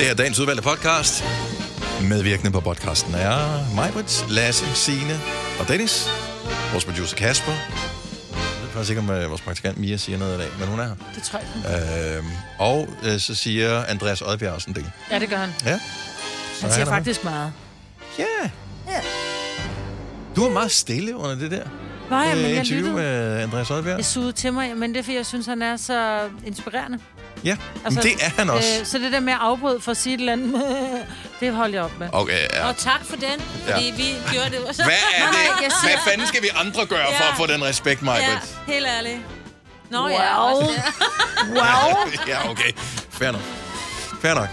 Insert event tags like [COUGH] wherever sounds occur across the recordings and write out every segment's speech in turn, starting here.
Det er dagens udvalgte podcast. Medvirkende på podcasten er Majbrit, Lasse, Signe og Dennis. Vores producer Kasper. Jeg ved faktisk ikke, om øh, vores praktikant Mia siger noget i dag, men hun er her. Det tror jeg. Øhm, og øh, så siger Andreas Oddbjerg også en del. Ja, det gør han. Ja. Han er siger med. faktisk meget. Ja. Ja. Du var meget stille under det der Nej, men øh, jeg interview lyttede. med Andreas Oddbjerg. Jeg sugede til mig, men det er, fordi jeg synes, han er så inspirerende. Ja, altså, det er han også. Øh, så det der med at afbryde for at sige et eller andet, [LAUGHS] det holder jeg op med. Okay, ja. Og tak for den, fordi Ja. vi gjorde det. Så, [LAUGHS] Hvad er det? Hvad fanden skal vi andre gøre for Ja. at få den respekt, Majbrit? Ja, helt ærligt. Nå Wow. ja, også det. [LAUGHS] Wow! ja, okay. Fair nok. Fair nok.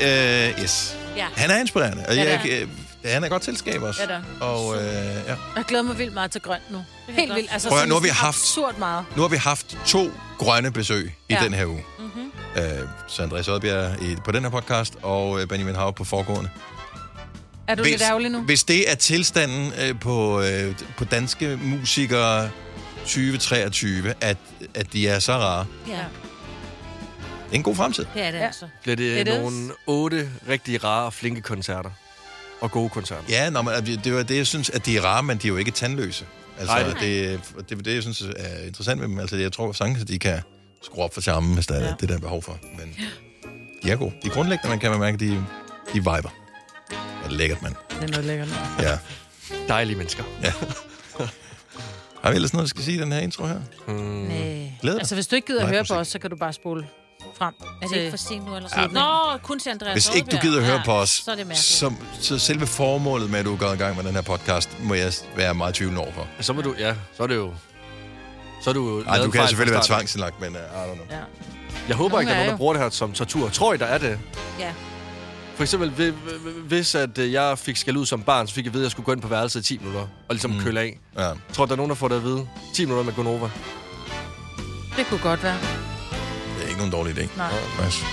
Uh, yes. Ja. Han er inspirerende, og Ja, jeg, det øh, han er godt selskab også. Ja, da. Og øh, ja. Jeg glæder mig vildt meget til grønt nu. Helt vildt. Altså, Prøv nu har vi haft- Absurd meget. Nu har vi haft to grønne besøg i Ja. den her uge. Uh, så Andreas Oddbjerg i, på den her podcast, og uh, Benjamin Hav på foregående. Er du lidt ærgerlig nu? hvis det er tilstanden øh, på, øh, på danske musikere 2023, at, at de er så rare, Ja, det er en god fremtid. det er det Ja. altså. Bliver det It is. nogle otte rigtig rare og flinke koncerter. Og gode koncerter. Ja, nå, men det var det, jeg synes, at de er rare, men de er jo ikke tandløse. Altså, Nej. det, det er det, jeg synes er interessant med dem. Altså, jeg tror sagtens, at de kan skrue op for charmen, hvis der er Ja. det, der er behov for. Men de er gode. De er grundlæggende, man kan man mærke, de, de viber. Det er lækkert, mand. Det er noget lækkert. Ja. Dejlige mennesker. [LAUGHS] Har vi ellers noget, der skal sige i den her intro her? Mm. Nej. Glæder. Altså, hvis du ikke gider at høre musik. på os, så kan du bare spole frem. Er det ikke for sent nu? Eller Ja. ja. Nå, kun til Andreas Hvis ikke du gider at høre ja, på os, så er det så, så selve formålet med, at du går i gang med den her podcast, må jeg være meget tvivlende overfor. Så vil du, ja, så er det jo... Så er du jo Ej, du kan selvfølgelig være tvangsindlagt, men uh, I don't know. Ja. Jeg håber ikke, der er Nogle nogen, der bruger det her som tortur. Tror I, der er det? Ja. For eksempel, hvi- hvi- hvis at øh, jeg fik skal ud som barn, så fik jeg at vide, at jeg skulle gå ind på værelset i 10 minutter. Og ligesom Mm. køle af. Ja. Jeg tror, der er nogen, der får det at vide. 10 minutter med Gonova. Det kunne godt være. Det er ikke nogen dårlig idé. Nej. Faktisk.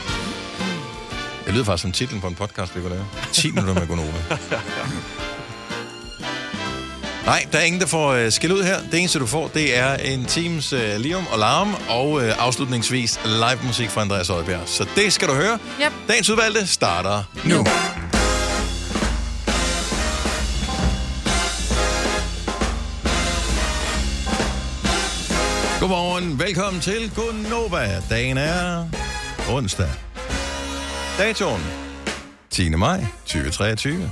Det lyder faktisk som titlen på en podcast, vi kunne lave. 10 minutter med Gonova. [LAUGHS] Nej, der er ingen, der får øh, skæld ud her. Det eneste, du får, det er en times øh, lium og larm, og øh, afslutningsvis live musik fra Andreas Oddbjerg. Så det skal du høre. Yep. Dagens udvalgte starter nu. Godmorgen, velkommen til Gonova. Dagen er onsdag. Datoen 10. maj 2023.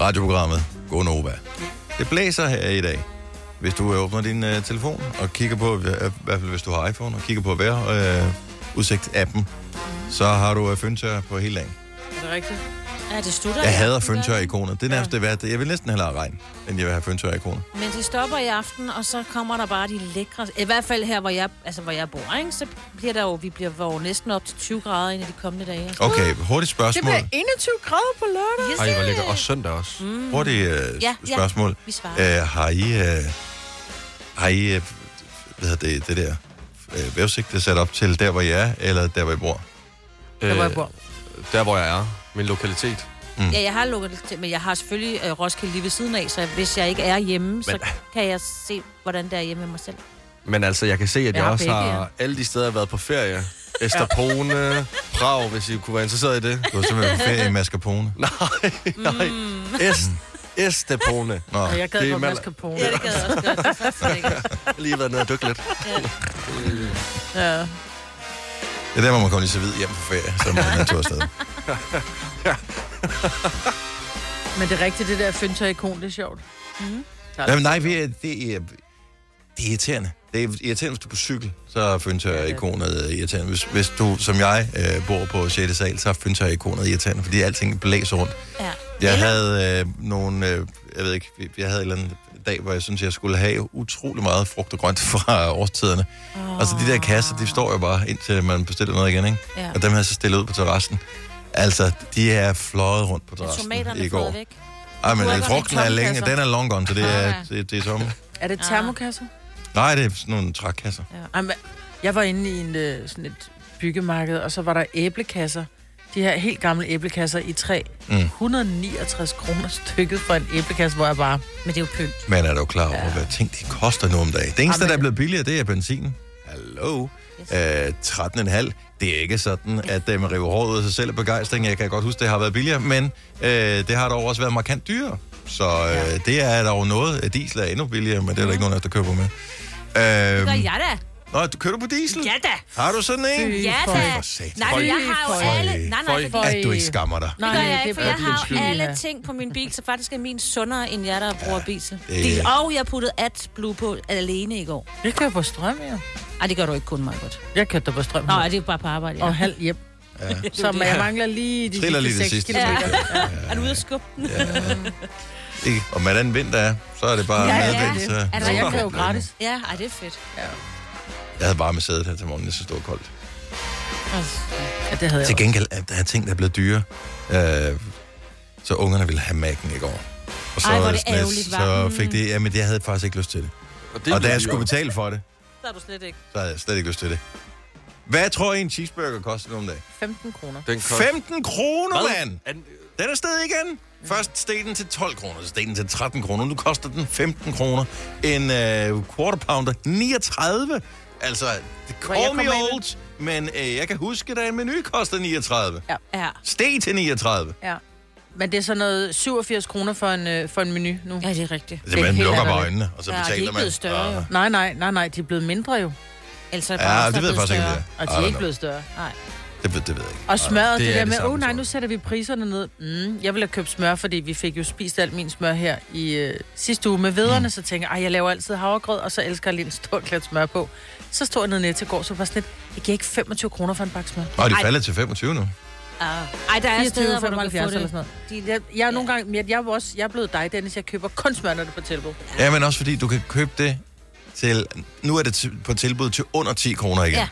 Radioprogrammet Gonova. Det blæser her i dag. Hvis du åbner din øh, telefon og kigger på, øh, i hvert fald hvis du har iPhone, og kigger på vejr, uh, udsigt-appen, så har du øh, fyndtør på hele dagen. Er det rigtigt? Ja, det slutter. Jeg hader fyndtør-ikoner. Det er nærmest det værste. Jeg vil næsten hellere have regn, end jeg vil have fyndtør-ikoner. det. Men det stopper i aften, og så kommer der bare de lækre... I hvert fald her, hvor jeg, altså, hvor jeg bor, ikke? så bliver der jo, vi bliver jo næsten op til 20 grader ind i de kommende dage. Okay, hurtigt Det spørgsmål. bliver 21 grader på lørdag. Yes, Ej, hvor lækker. Og søndag også. Mm. Hurtigt uh, Ja, ja. spørgsmål. Vi svarer. Uh, har I, uh, har I uh, hvad hedder det, det der uh, vævsigte sat op til der, hvor I er, eller der, hvor I bor? Der, hvor jeg bor. Der, hvor jeg er. Min lokalitet. Ja, jeg har til, men jeg har selvfølgelig øh, Roskilde lige ved siden af, så hvis jeg ikke er hjemme, men... så kan jeg se, hvordan det er hjemme med mig selv. Men altså, jeg kan se, at jeg, Jeg har også begge, har ja. alle de steder, jeg har været på ferie. Esterpone, Prag, hvis I kunne være interesseret i det. Du har simpelthen på ferie i Mascarpone. [LAUGHS] Nej, nej. Est, Estepone. Nå, Og jeg gad Det er godt mal- mascarpone. Ja, det gad jeg også godt. Det er lige været nede og dykke lidt. Ja. Ja. det er der, hvor man kommer lige så vidt hjem på ferie, så man er tur afsted. [LAUGHS] Men det er rigtigt, det der fyndtør-ikon, det er sjovt. Mm. Jamen, nej, vi er, det, er, det er irriterende. Det er irriterende, hvis du er på cykel, så er fyndtør-ikonet irriterende. Hvis, hvis du, som jeg, øh, bor på 6. sal, så er fyndtør-ikonet irriterende, fordi alting blæser rundt. ja. Jeg havde øh, nogle, øh, jeg ved ikke, jeg havde en eller anden dag, hvor jeg synes, jeg skulle have utrolig meget frugt og grønt [LAUGHS] fra årstiderne. Oh. Altså de der kasser, de står jo bare indtil man bestiller noget igen, ikke? Ja. Og dem havde jeg så stillet ud på terrassen. Altså, de er fløjet rundt på terrassen tomaterne i går. fløjet væk? Ej, men øh, frugten er længe, den er long gone, så det er, det, det er tomme. Er det Ah. termokasser? Nej, det er sådan nogle trækasser. Ej, men jeg var inde i en, øh, sådan et byggemarked, og så var der æblekasser. De her helt gamle æblekasser i træ. Mm. 169 kroner stykket for en æblekasse, hvor jeg bare... Men det er jo pynt. Men er du klar over, hvad ting de koster nu om dagen? Det eneste, Jamen- der er blevet billigere, det er benzin. Hallo? Yes. Øh, 13,5. Det Det er ikke sådan, at øh, man river håret ud af sig selv af begejstring. Jeg kan godt huske, det har været billigere, men øh, det har dog også været markant dyrere. Så øh, det er dog noget. Diesel er endnu billigere, men det er der ikke nogen af os, der køber med. Gør Øh, jeg da. Nå, du kører du på diesel? Ja da. Har du sådan en? Ja da. Nej, men jeg har jo Føj. alle... Nej, nej, Føj. fordi... At du ikke skammer dig. Det gør jeg ikke, for jeg har jo alle ja. ting på min bil, så faktisk er min sundere, end jer, der bruger diesel. det-. Og jeg puttede AdBlue på alene i går. Jeg kører på strøm, ja. Ej, det gør du ikke kun mig godt. Jeg kørte på strøm. Nå, er det er bare på arbejde, ja. Og halv hjem. Ja. Så det. jeg mangler lige de Triller lige det sidste 6 sidste. kilometer. Ja. Er du ude at skubbe den? Ikke? Og med den vind, der er, så er det bare Ja, ja, medvind. det. Så, Er der Så jeg kører jo gratis. Ja, ej, det er fedt. Jeg havde bare med sædet her til morgen, jeg synes, det var koldt. Ja, det havde jeg Til gengæld er der er ting, der er blevet dyre. Øh, så ungerne ville have Mac'en i går. Og så, Ej, hvor er det sådan lidt- ærgerligt, så Mm. fik det, jamen, det jeg havde faktisk ikke lyst til det. det Og da jeg skulle betale for det, Så er du slet ikke. så havde jeg slet ikke lyst til det. Hvad tror I, en cheeseburger koster nu om dagen? 15 kroner. Den kost- 15 kroner, mand! Den- Den er stedet igen. Først steg den til 12 kroner, så steg den til 13 kroner. Nu koster den 15 kroner. En uh, quarter pounder, 39. Altså, call me old, men uh, jeg kan huske, at en menu koster 39. Ja. Steg til 39. Ja. Men det er så noget 87 kroner for en, øh, for en menu nu. ja, det er rigtigt. Altså, man lukker bare øjnene, og så Ja, de er betaler ikke man. blevet større, jo. Nej, nej, nej, nej, de er blevet mindre jo. Ellers er det Ja, det ved jeg faktisk ikke, det Og er. de I er ikke blevet større. Nej. Det ved, det ved jeg ikke. Og smøret, Det det, er der det med, åh oh, nej, nu sætter vi priserne ned. Mm, jeg ville have købt smør, fordi vi fik jo spist alt min smør her i øh, sidste uge med vederne, mm. så tænker jeg, "Ej, jeg laver altid havregrød, og så elsker jeg lige en stor klat smør på. Så stod jeg nede til går, så var sådan lidt, jeg giver ikke 25 kroner for en bakke smør. Og de falder til 25 nu. Ah. Ej, der er 24, steder, hvor du kan 75 få eller det. sådan noget. Jeg, jeg er nogle gange, men jeg, er også, jeg er blevet dig, Dennis, jeg køber kun smør, når det er på tilbud. Ja, men også fordi du kan købe det til... Nu er det på tilbud til under 10 kroner igen. Ja.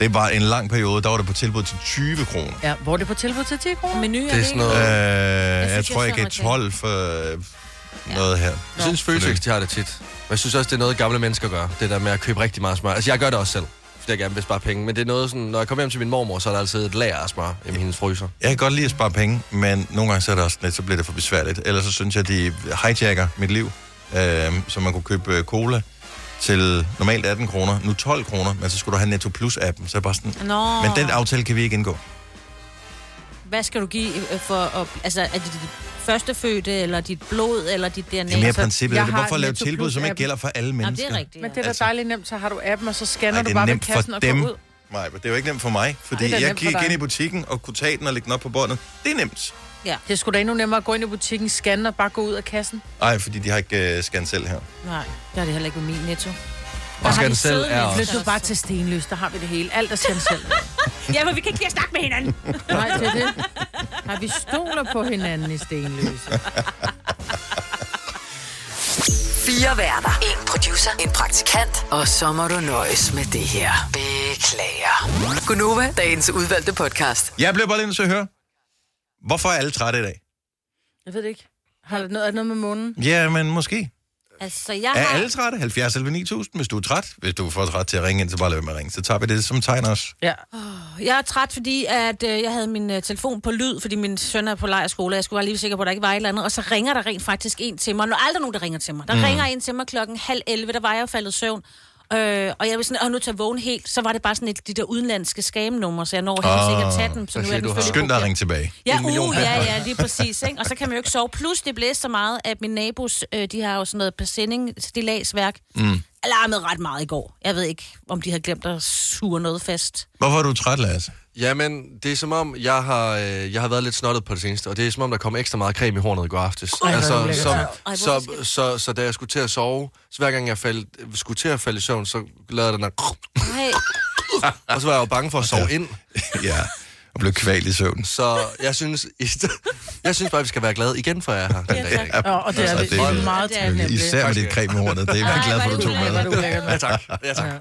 Det var en lang periode, der var det på tilbud til 20 kroner. Ja, hvor er det på tilbud til 10 kroner? Menu er Det er det sådan ikke? Øh, noget... jeg, synes, tror, jeg jeg gav så 12 for øh, noget her. Jeg synes, Føtex, de har det tit. Men jeg synes også, det er noget, gamle mennesker gør. Det der med at købe rigtig meget smør. Altså, jeg gør det også selv, fordi jeg gerne vil spare penge. Men det er noget sådan, når jeg kommer hjem til min mormor, så er der altid et lager af smør i hendes fryser. Jeg kan godt lide at spare penge, men nogle gange så er det også lidt, så bliver det for besværligt. Ellers så synes jeg, de hijacker mit liv. Øh, så man kunne købe øh, cola til normalt 18 kroner, nu 12 kroner, men så skulle du have Netto Plus-appen, så er bare sådan... Nå, Men den aftale kan vi ikke indgå. Hvad skal du give øh, for at... Altså, er det dit førstefødte, eller dit blod, eller dit DNA? Det er mere Altså, princippet. jeg Det er har hvorfor lave tilbud, som ikke gælder for alle Jamen, mennesker. det er rigtigt. Men det er da Altså- dejligt nemt, så har du appen, og så Ej, scanner det du bare ved for kassen og dem. går ud. Nej, det er jo ikke nemt for mig, fordi Det da jeg for gik dig. ind i butikken og kunne tage den og lægge den op på båndet. Det er nemt. Ja, Det er sgu da endnu nemmere at gå ind i butikken, scanne og bare gå ud af kassen. Nej, fordi de har ikke uh, scan selv her. nej. Det er det heller ikke min netto. Og har selv er mennesker. Flyt nu bare til Stenløs, der har vi det hele. Alt er selv. [LAUGHS] Ja, men vi kan ikke lide at snakke med hinanden. Nej, det er det. Nej, vi stoler på hinanden i Stenløs. Fire værter. En producer. En praktikant. Og så må du nøjes med det her. Beklager. Gunova, dagens udvalgte podcast. Jeg blev bare lidt nødt til at høre, hvorfor er alle trætte i dag? Jeg ved det ikke. Har det noget, er det noget med månen? Ja, men måske. Altså, jeg Er har... alle trætte? 70 eller 9000, hvis du er træt. Hvis du er for træt til at ringe ind, så bare lad være med at ringe. Så tager vi det som tegn også. Ja. Jeg er træt, fordi at, øh, jeg havde min øh, telefon på lyd, fordi min søn er på lejerskole, og jeg skulle være lige sikker på, at der ikke var et eller andet. Og så ringer der rent faktisk en til mig. Og der er aldrig nogen, der ringer til mig. Der mm. ringer en til mig klokken halv 11, der var jeg faldet i søvn. Øh, og jeg vil sådan, og nu at vågne helt, så var det bare sådan et, de der udenlandske skam-numre, så jeg når helt Ah, sikkert at tage dem. Så nu er den Skynd dig at ringe tilbage. Ja, uh, ja, ja, lige præcis. Ikke? Og så kan man jo ikke sove. Plus, det blæste så meget, at min nabos, øh, de har jo sådan noget præsending, stillagsværk. Mm. Alarmede ret meget i går. Jeg ved ikke, om de har glemt at suge noget fast. Hvorfor er du træt, Lasse? Jamen, det er som om, jeg har, øh, jeg har været lidt snottet på det seneste, og det er som om, der kom ekstra meget creme i hornet i går aftes. Ej, altså, ulækkert. så, Ej, så, så, så, da jeg skulle til at sove, så hver gang jeg fald, skulle til at falde i søvn, så lavede den der... Nej, [LAUGHS] Og så var jeg jo bange for at sove ind. [LAUGHS] ja, og blev kvalt i søvn. Så jeg synes, jeg synes bare, vi skal være glade igen, for jeg er her. den dag. tak. Ja, og det er, Altså, det, det- det er meget det er taknemmeligt. Især med dit creme i hornet. Det er jeg glad for, du tog det med. Det. Ja, tak. Ja, tak.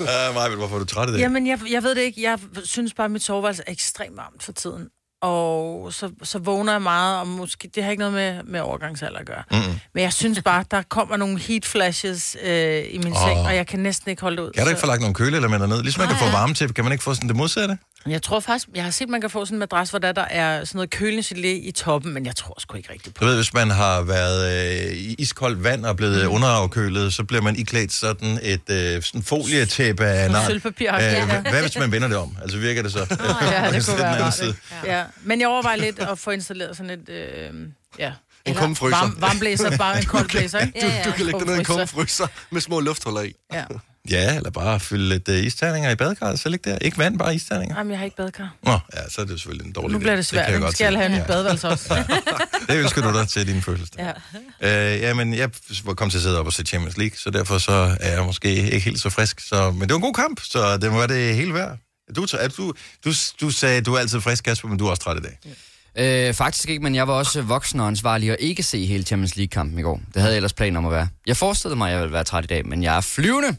Uh, Maja, hvorfor er du træt i dag? Jamen, jeg, jeg ved det ikke. Jeg synes bare, at mit soveværelse er ekstremt varmt for tiden. Og så, så vågner jeg meget, og måske, det har ikke noget med, med overgangsalder at gøre. Mm-hmm. Men jeg synes bare, der kommer nogle heat flashes øh, i min Åh. seng, og jeg kan næsten ikke holde det ud. Kan du ikke så- få lagt nogle køleelementer ned? Ligesom man kan få varme til, kan man ikke få sådan det modsatte? Jeg tror faktisk, jeg har set, man kan få sådan en madras, hvor der, der er sådan noget kølningsgelé i toppen, men jeg tror sgu ikke rigtigt på Du ved, hvis man har været øh, i iskoldt vand og blevet mm. underafkølet, så bliver man iklædt sådan et øh, sådan folietæppe af nar. Sølvpapir. Øh, Ja. hvad- hvis man vender det om? Altså virker det så? Ja, det [LAUGHS] kunne være ikke? Ja. Men jeg overvejer lidt at få installeret sådan et, øh, ja, En kummefryser. varm, varmblæser, bare en kold [LAUGHS] blæser, ikke? Ja, ja. Du kan lægge det ned i en Kummefryser. med små lufthuller i. Ja. Ja, eller bare fylde lidt øh, isterninger i badekarret, så ligge der. Ikke vand, bare isterninger. Jamen, jeg har ikke badekar. Nå, ja, så er det selvfølgelig en dårlig Nu bliver det svært. kan jeg skal jeg have en Ja. badeværelse også. [LAUGHS] Det ønsker du dig til din fødselsdag. Ja. Øh, ja, men jeg kom til at sidde op og se Champions League, så derfor så er jeg måske ikke helt så frisk. Så, men det var en god kamp, så det var det hele værd. Du, er du, du, du sagde, du er altid frisk, Kasper, men du er også træt i dag. Øh, faktisk ikke, men jeg var også voksen og ansvarlig og ikke se hele Champions League-kampen i går. Det havde jeg ellers planer om at være. Jeg forestillede mig, at jeg ville være træt i dag, men jeg er flyvende.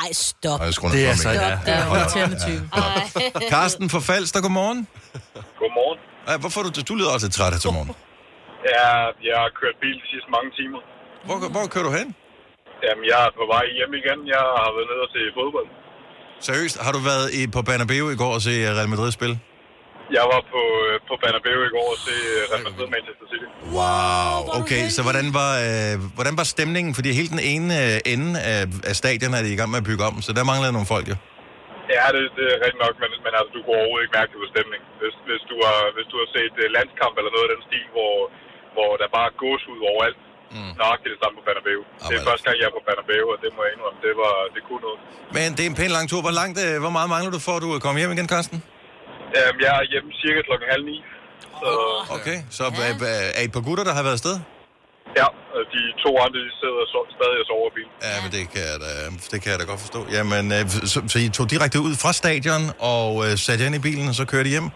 Ej, stop. Skruer Det ned er så ja. Det er en irriterende type. Karsten fra Falster, godmorgen. Godmorgen. Ej, hvorfor er du, du lyder også lidt træt her til morgen. Ja, jeg har kørt bil de sidste mange timer. Hvor, hvor kører du hen? Jamen, jeg er på vej hjem igen. Jeg har været nede og se fodbold. Seriøst, har du været i, på Banabeo i går og se Real Madrid spille? Jeg var på, øh, på Banabeo i går og se øh, Real Madrid Manchester City. Wow, okay, så hvordan var, øh, hvordan var stemningen? Fordi hele den ene øh, ende af, af stadion er de i gang med at bygge om, så der mangler nogle folk jo. Ja, det, det er rigtigt nok, men, men altså, du kunne overhovedet ikke mærke det på stemning. Hvis, hvis, du har, hvis du har set uh, landskamp eller noget af den stil, hvor, hvor der bare gås ud overalt, mm. nøjagtigt det samme på Banabeo. Det er første gang, jeg er på Banabeo, og det må jeg indrømme, det, var, det kunne noget. Men det er en pæn lang tur. Hvor langt, øh, hvor meget mangler du for, at du kommer hjem igen, Karsten? Jamen, jeg er hjemme cirka klokken halv ni. Så Okay, så ja. er, er I et par gutter, der har været afsted? ja, og de to andre, de sidder so- stadig og sover i bilen. Ja, men det kan jeg da, det kan jeg da godt forstå. Jamen, øh, så, så I tog direkte ud fra stadion og øh, satte jer ind i bilen, og så kørte I hjem?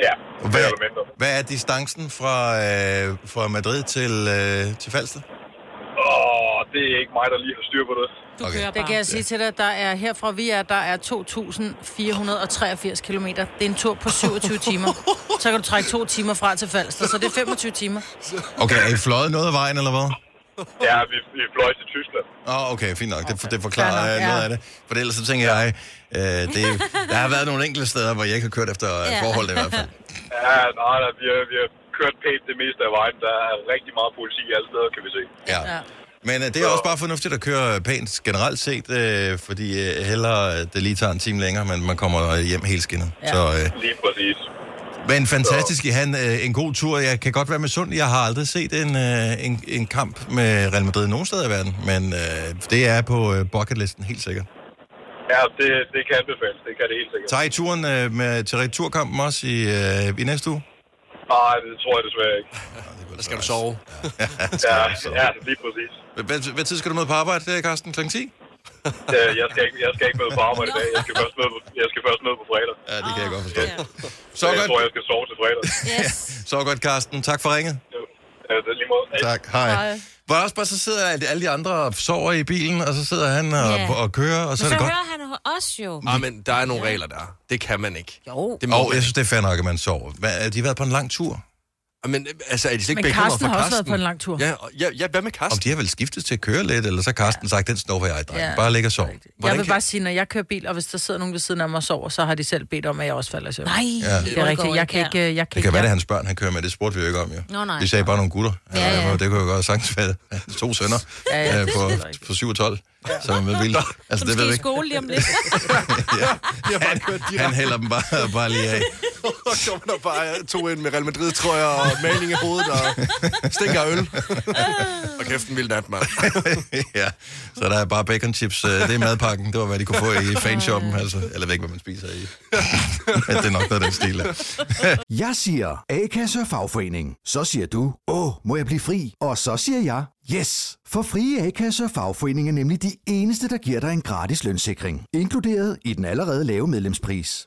Ja, Hvad, hvad er distancen fra, øh, fra Madrid til, øh, til Falster? Åh, det er ikke mig, der lige har styr på det. Du Okay. kører Det bare. kan jeg sige til dig, der er herfra vi er, der er 2.483 km. Det er en tur på 27 timer. Så kan du trække to timer fra til Falster, så det er 25 timer. Okay, er I fløjet noget af vejen, eller hvad? Ja, vi, vi fløj til Tyskland. Åh, oh, okay, fint nok. Det, det forklarer nok, øh, ja. noget af det. For ellers så tænker jeg, øh, det, der har været nogle enkelte steder, hvor jeg ikke har kørt efter ja. Ja. forholdet i hvert fald. Ja, nej, nej vi, har, vi har kørt pænt det meste af vejen. Der er rigtig meget politi alle steder, kan vi se. Ja. Ja. Men øh, det er også bare fornuftigt at køre pænt generelt set, øh, fordi øh, hellere øh, det lige tager en time længere, men man kommer hjem helt skinnet. Ja. Så, øh, Lige præcis. Men fantastisk, I havde en, øh, en god tur. Jeg kan godt være med sund. Jeg har aldrig set en, øh, en, en kamp med Real Madrid nogen steder i verden, men øh, det er på øh, bucketlisten helt sikkert. Ja, det, det kan anbefales. Det kan det helt sikkert. Tager I turen øh, med, til returkampen også i, øh, i næste uge? Nej, det tror jeg desværre ikke. Der skal du sove. [LAUGHS] Ja, ja lige præcis. Hvad, hvad tid skal du møde på arbejde, Carsten? Klokken 10? Ja, [LAUGHS] Jeg skal, ikke, jeg skal ikke møde på arbejde i dag. Jeg skal først møde på, jeg skal først møde på fredag. Ja, det kan jeg godt forstå. Ja. Så jeg godt, tror, jeg skal sove til fredag. Yes. [LAUGHS] så godt, Carsten. Tak for ringet. Jo. Ja, det er lige måde. Hej. Tak, hej. Hej. Hvor også bare så sidder alle alle de andre og sover i bilen, og så sidder han og, Ja. og kører, og så, Men er så det godt. hører han os jo. Ah, men der er nogle regler der. Det kan man ikke. Jo. Det må Og man jeg synes, det er fair nok, at man sover. Hvad, de har været på en lang tur. Men altså, er de slet ikke Men Carsten for har også været på en lang tur. Ja, og- ja, ja, hvad med Om Carsten? de har vel skiftet til at køre lidt, eller så har Carsten sagt, den snupper jeg, dreng. Ja. Bare ligge og sov. Jeg vil kan- bare sige, når jeg kører bil, og hvis der sidder nogen ved siden af mig og sover, så har de selv bedt om, at jeg også falder i søvn. Nej, Ja. Det er rigtigt. Jeg kan ikke... Jeg kan Det kan ikke, være, det er hans børn, han kører med. Det spurgte vi jo ikke om, jo. Nå, nej. De sagde bare nogle gutter. Ja, ja. Det kunne jo godt sagtens være [LAUGHS] to sønner Ja, ja, øh, det på, er rigtigt. på 7 og 12, som er med vildt. Altså, Som det ved skal vi i ikke. skole lige om lidt. [LAUGHS] Jeg har bare kørt Han hælder dem bare, bare lige af. Og [LAUGHS] så var der bare to ind med Real Madrid-trøjer og maling i hovedet og stinker øl. [LAUGHS] og kæft en vild nat, mand. [LAUGHS] ja, så der er bare bacon chips. øh, Det er madpakken. Det var, hvad de kunne få i fanshoppen. Altså. Eller jeg ved ikke, hvad man spiser i. Men det er nok noget den stil. af. Jeg siger A-kasse og fagforening. Så siger du, åh, må jeg blive fri? Og så siger jeg, yes! For frie A-kasse og fagforening er nemlig de eneste, der giver dig en gratis lønssikring. Inkluderet i den allerede lave medlemspris.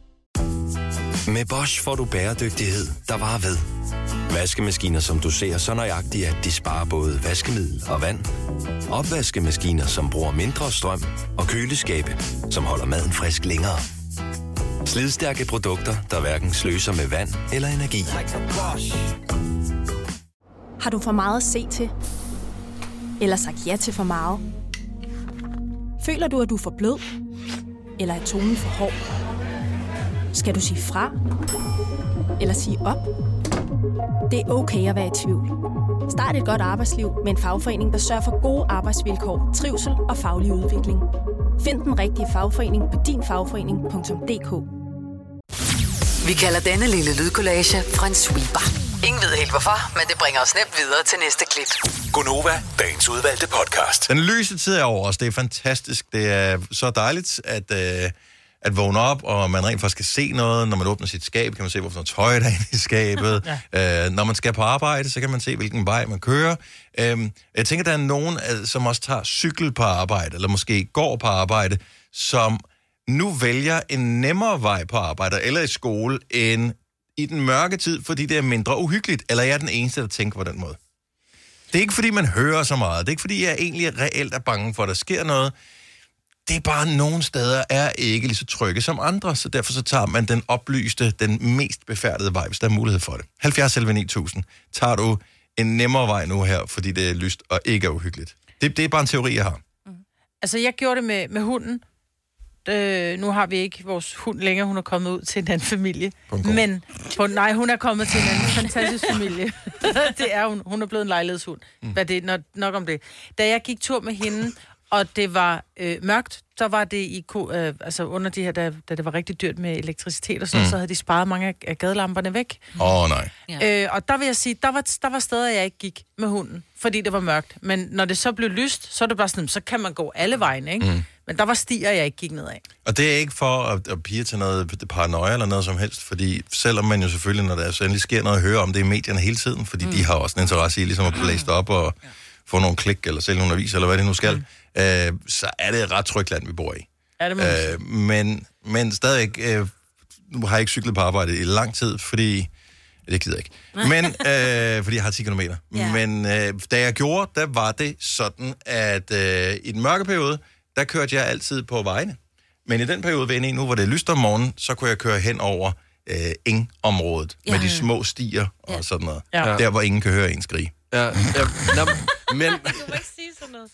Med Bosch får du bæredygtighed, der varer ved. Vaskemaskiner, som du ser så nøjagtigt, at de sparer både vaskemiddel og vand. Opvaskemaskiner, som bruger mindre strøm. Og køleskabe, som holder maden frisk længere. Slidstærke produkter, der hverken sløser med vand eller energi. Har du for meget at se til? Eller sagt ja til for meget? Føler du, at du er for blød? Eller er tonen for hård? Skal du sige fra? Eller sige op? Det er okay at være i tvivl. Start et godt arbejdsliv med en fagforening, der sørger for gode arbejdsvilkår, trivsel og faglig udvikling. Find den rigtige fagforening på dinfagforening.dk. Vi kalder denne lille lydkollage en sweeper. Ingen ved helt hvorfor, men det bringer os nemt videre til næste klip. Gunova, dagens udvalgte podcast. Den lyse tid er over os. Det er fantastisk. Det er så dejligt at, øh, at vågne op, og man rent faktisk kan se noget. Når man åbner sit skab, kan man se, hvorfor noget tøj der er inde i skabet. [LAUGHS] ja. øh, når man skal på arbejde, så kan man se, hvilken vej man kører. Øh, jeg tænker, der er nogen, øh, som også tager cykel på arbejde, eller måske går på arbejde, som nu vælger en nemmere vej på arbejde eller i skole, end i den mørke tid, fordi det er mindre uhyggeligt. Eller jeg er den eneste, der tænker på den måde. Det er ikke, fordi man hører så meget. Det er ikke, fordi jeg egentlig reelt er bange for, at der sker noget. Det er bare, nogle steder er ikke lige så trygge som andre, så derfor så tager man den oplyste, den mest befærdede vej, hvis der er mulighed for det. 70 11 9000. Tager du en nemmere vej nu her, fordi det er lyst og ikke er uhyggeligt. Det, det er bare en teori, jeg har. Altså, jeg gjorde det med, med hunden. Øh, nu har vi ikke vores hund længere. Hun er kommet ud til en anden familie. På en. Men, på, nej, hun er kommet til en anden fantastisk familie. [LAUGHS] det er hun. Hun er blevet en lejlighedshund. Mm. Hvad det, nok, nok om det. Da jeg gik tur med hende, og det var øh, mørkt, så var det i, øh, altså under de her, da, da det var rigtig dyrt med elektricitet og sådan, Mm. mm. så havde de sparet mange af- af gadelamperne væk. Åh, oh, nej. Ja. Øh, og der vil jeg sige, der var, der var steder, jeg ikke gik med hunden, fordi det var mørkt. Men når det så blev lyst, så er det bare sådan, så kan man gå alle vegne, ikke? Mm. Mm. Men der var stier, jeg ikke gik ned af. Og det er ikke for at, at pige til noget paranoia eller noget som helst, fordi selvom man jo selvfølgelig, når der så endelig sker noget, hører om det i medierne hele tiden, fordi mm. de har også en interesse i ligesom at blæse det op og få nogle klik eller sælge nogle aviser, eller hvad det nu skal, mm. Øh, så er det et ret trygt land, vi bor i. Ja, det. Øh, men, men stadigvæk, øh, nu har jeg ikke cyklet på arbejde i lang tid, fordi det gider jeg ikke. Men, øh, fordi jeg har 10 km. [LAUGHS] Ja. Men øh, da jeg gjorde, der var det sådan, at øh, i den mørke periode, der kørte jeg altid på vejene. Men i den periode, er i nu, hvor det er lyst om morgenen, så kunne jeg køre hen over øh, engområdet ja. med de små stier og sådan noget. Ja. Der, hvor ingen kan høre en skrige. Ja, ja, nå, men, [LAUGHS] Du må ikke sige sådan noget.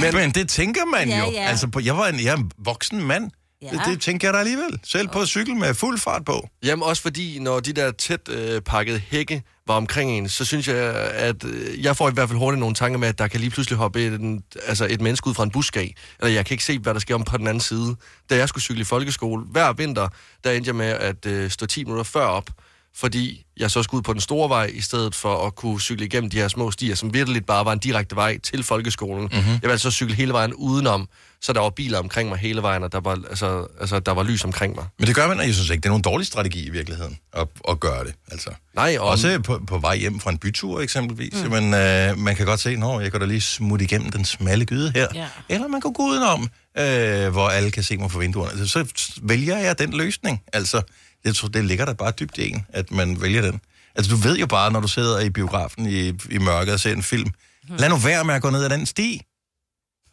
Men, men det tænker man Ja, jo. ja. Altså, på, jeg var en, jeg er en voksen mand. Ja. Det, det tænker jeg da alligevel. Selv på cykel med fuld fart på. Jamen også fordi, når de der tæt øh, pakkede hække var omkring en, så synes jeg, at øh, jeg får i hvert fald hurtigt nogle tanker med, at der kan lige pludselig hoppe et, en, altså et menneske ud fra en buskag. Eller jeg kan ikke se, hvad der sker om på den anden side. Da jeg skulle cykle i folkeskole, hver vinter, der endte jeg med at øh, stå 10 minutter før op, fordi jeg så skulle ud på den store vej, i stedet for at kunne cykle igennem de her små stier, som virkelig bare var en direkte vej til folkeskolen. Mhm. Mm-hmm. Jeg ville altså cykle hele vejen udenom, så der var biler omkring mig hele vejen, og der var, altså, altså, der var lys omkring mig. Men det gør man, og jeg synes ikke, det er nogen dårlig strategi i virkeligheden, at, at gøre det. Altså. Nej, og... Også på, på vej hjem fra en bytur eksempelvis. Mm. Men øh, man kan godt se, at jeg kan da lige smutte igennem den smalle gyde her. Ja. Eller man kan gå udenom, øh, hvor alle kan se mig fra vinduerne. Så vælger jeg den løsning. Altså, jeg tror, det ligger der bare dybt i en, at man vælger den. Altså, du ved jo bare, når du sidder i biografen i, i mørket og ser en film, lad nu være med at gå ned ad den sti.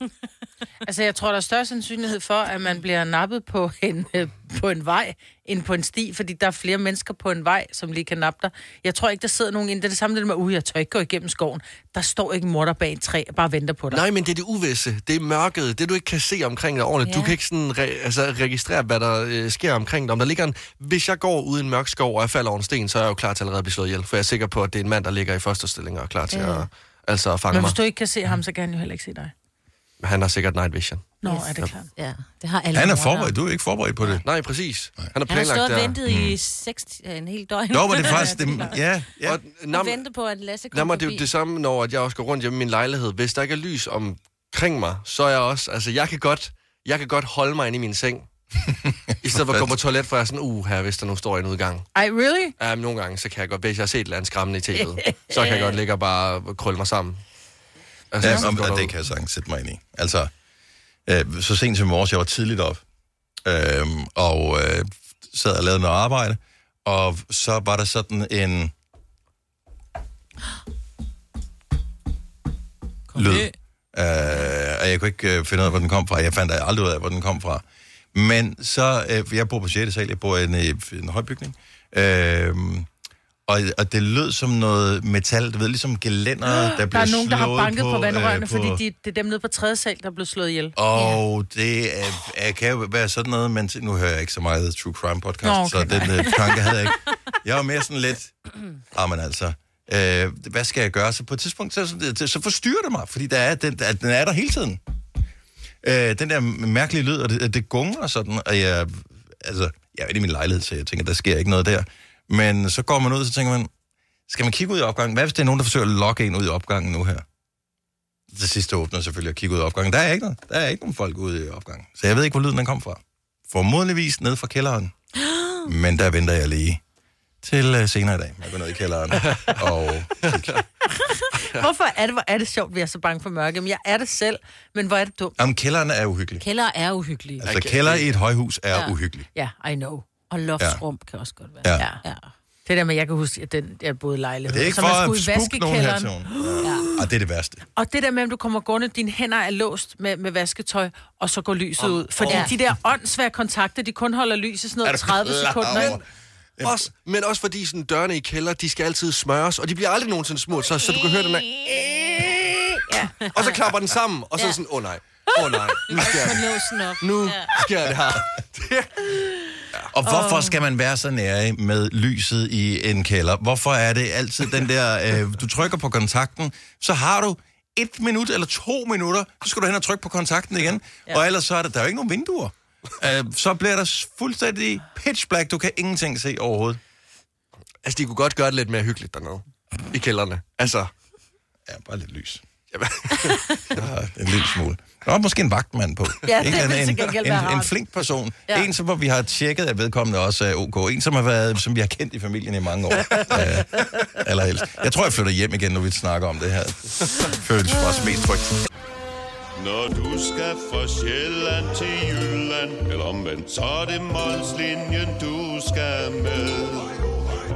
[LAUGHS] Altså, jeg tror, der er større sandsynlighed for, at man bliver nappet på en, øh, på en vej, end på en sti, fordi der er flere mennesker på en vej, som lige kan nappe dig. Jeg tror ikke, der sidder nogen inde. Det er det samme det med, uh, jeg tør ikke gå igennem skoven. Der står ikke en morter bag et træ og bare venter på dig. Nej, men det er det uvisse. Det er mørket. Det, du ikke kan se omkring dig ordentligt. Ja. Du kan ikke sådan re- altså, registrere, hvad der øh, sker omkring dig. Om der ligger en... Hvis jeg går ud i en mørk skov, og jeg falder over en sten, så er jeg jo klar til allerede at blive slået ihjel. For jeg er sikker på, at det er en mand, der ligger i første stilling og er klar til Ja. at, altså, at fange Men mig. hvis du ikke kan se ham, så kan han jo heller ikke se dig. Han har sikkert night vision. Nå, er det klart. Ja, det har alle Han er forberedt, du er ikke forberedt på det. Nej, præcis. Han har Han har planlagt stået og der. ventet i seks, øh, en hel døgn. Jo, men det er [LAUGHS] faktisk... Det, ja, ja. Og, Og nam, vente på, at Lasse nej, kom men det er forbi. jo det samme, når at jeg også går rundt hjemme i min lejlighed. Hvis der ikke er lys omkring mig, så er jeg også... Altså, jeg kan godt, jeg kan godt holde mig inde i min seng. [LAUGHS] I stedet for at gå på toilet, for jeg er sådan, uh, her hvis der nu står en udgang. Ej, really? Ja, men nogle gange, så kan jeg godt, hvis jeg har set et eller andet skræmmende i tv'et, så kan jeg [LAUGHS] godt ligge og bare krølle mig sammen. Altså, Ja, om, og det kan jeg sagtens sætte mig ind i. Altså, øh, så sent som i morges, jeg var tidligt op, øh, og øh, sad og lavede noget arbejde, og så var der sådan en lyd. Øh, og jeg kunne ikke øh, finde ud af, hvor den kom fra. Jeg fandt aldrig ud af, hvor den kom fra. Men så, øh, jeg bor på 6. sal, jeg bor i en, en højbygning. Øh, og, og det lød som noget metal, du ved, ligesom gelænder, der Der bliver er nogen, der har slået banket på, på vandrørene, øh, fordi de, det er dem nede på tredje sal, der er blevet slået ihjel. Og det er, er, kan jo være sådan noget, men nu hører jeg ikke så meget True Crime podcast, Nå, okay, så den øh, tanke havde jeg ikke. [LAUGHS] Jeg var mere sådan lidt, [CLEARS THROAT] ah, men altså, øh, hvad skal jeg gøre? Så på et tidspunkt, så, så, så forstyrrer det mig, fordi der er, den, der, den er der hele tiden. Øh, den der mærkelige lyd, og det, det gunger sådan, og jeg, altså, jeg er i min lejlighed, så jeg tænker, der sker ikke noget der. Men så går man ud, og så tænker man, skal man kigge ud i opgangen? Hvad hvis det er nogen, der forsøger at lokke en ud i opgangen nu her? Det sidste åbner selvfølgelig at kigge ud i opgangen. Der er ikke noget. Der er ikke nogen folk ude i opgangen. Så jeg ved ikke, hvor lyden den kom fra. Formodentligvis ned fra kælderen. [GASPS] Men der venter jeg lige til uh, senere i dag. Jeg går ned i kælderen [LAUGHS] og Hvorfor er det, hvor er det sjovt, at vi er så bange for mørke? Men jeg er det selv, men hvor er det dumt. Jamen, kælderen er uhyggelig. Kælder er uhyggelige. Altså, kælder i et højhus er Ja. uhyggelig. Ja, I know. Og loftsrum ja. kan også godt være. Ja. Ja. Det der med, jeg kan huske, at den, jeg boede i lejlighed. Det er ikke så for man at skulle i spooke nogen her til vaskekælderen. [GASPS] Ja. Og det er det værste. Og det der med, at du kommer gående, dine hænder er låst med, med vasketøj, og så går lyset ud. Fordi Ja. de der åndssvære kontakter, de kun holder lys i sådan noget du 30 klar sekunder. over- ikke? Også, men også fordi sådan, dørene i kælder, de skal altid smøres, og de bliver aldrig nogensinde smurt, så, så du kan høre den der... Ja. Og så klapper den sammen, og så er sådan, åh oh, nej, åh oh, nej, nu sker det. Nu sker det her. [LAUGHS] Og hvorfor skal man være så nære med lyset i en kælder? Hvorfor er det altid den der, øh, du trykker på kontakten, så har du et minut eller to minutter, så skal du hen og trykke på kontakten igen, ja. og ellers så er der, der er jo ikke nogen vinduer. Øh, så bliver der fuldstændig pitch black, du kan ingenting se overhovedet. Altså, de kunne godt gøre det lidt mere hyggeligt dernede. I kælderne. Altså, Ja, bare lidt lys. Jamen, [LAUGHS] Ja, en lille smule. Nå, måske en vagtmand på. Ja, det en, en, en, en flink person. Ja. En, som hvor vi har tjekket, at vedkommende også er ok. En, som, har været, som vi har kendt i familien i mange år. uh, [LAUGHS] allerhelst. Jeg tror, jeg flytter hjem igen, når vi snakker om det her. Føles også mest trygt. Når du skal fra Sjælland til Jylland Eller omvendt, så er det Molslinjen, du skal med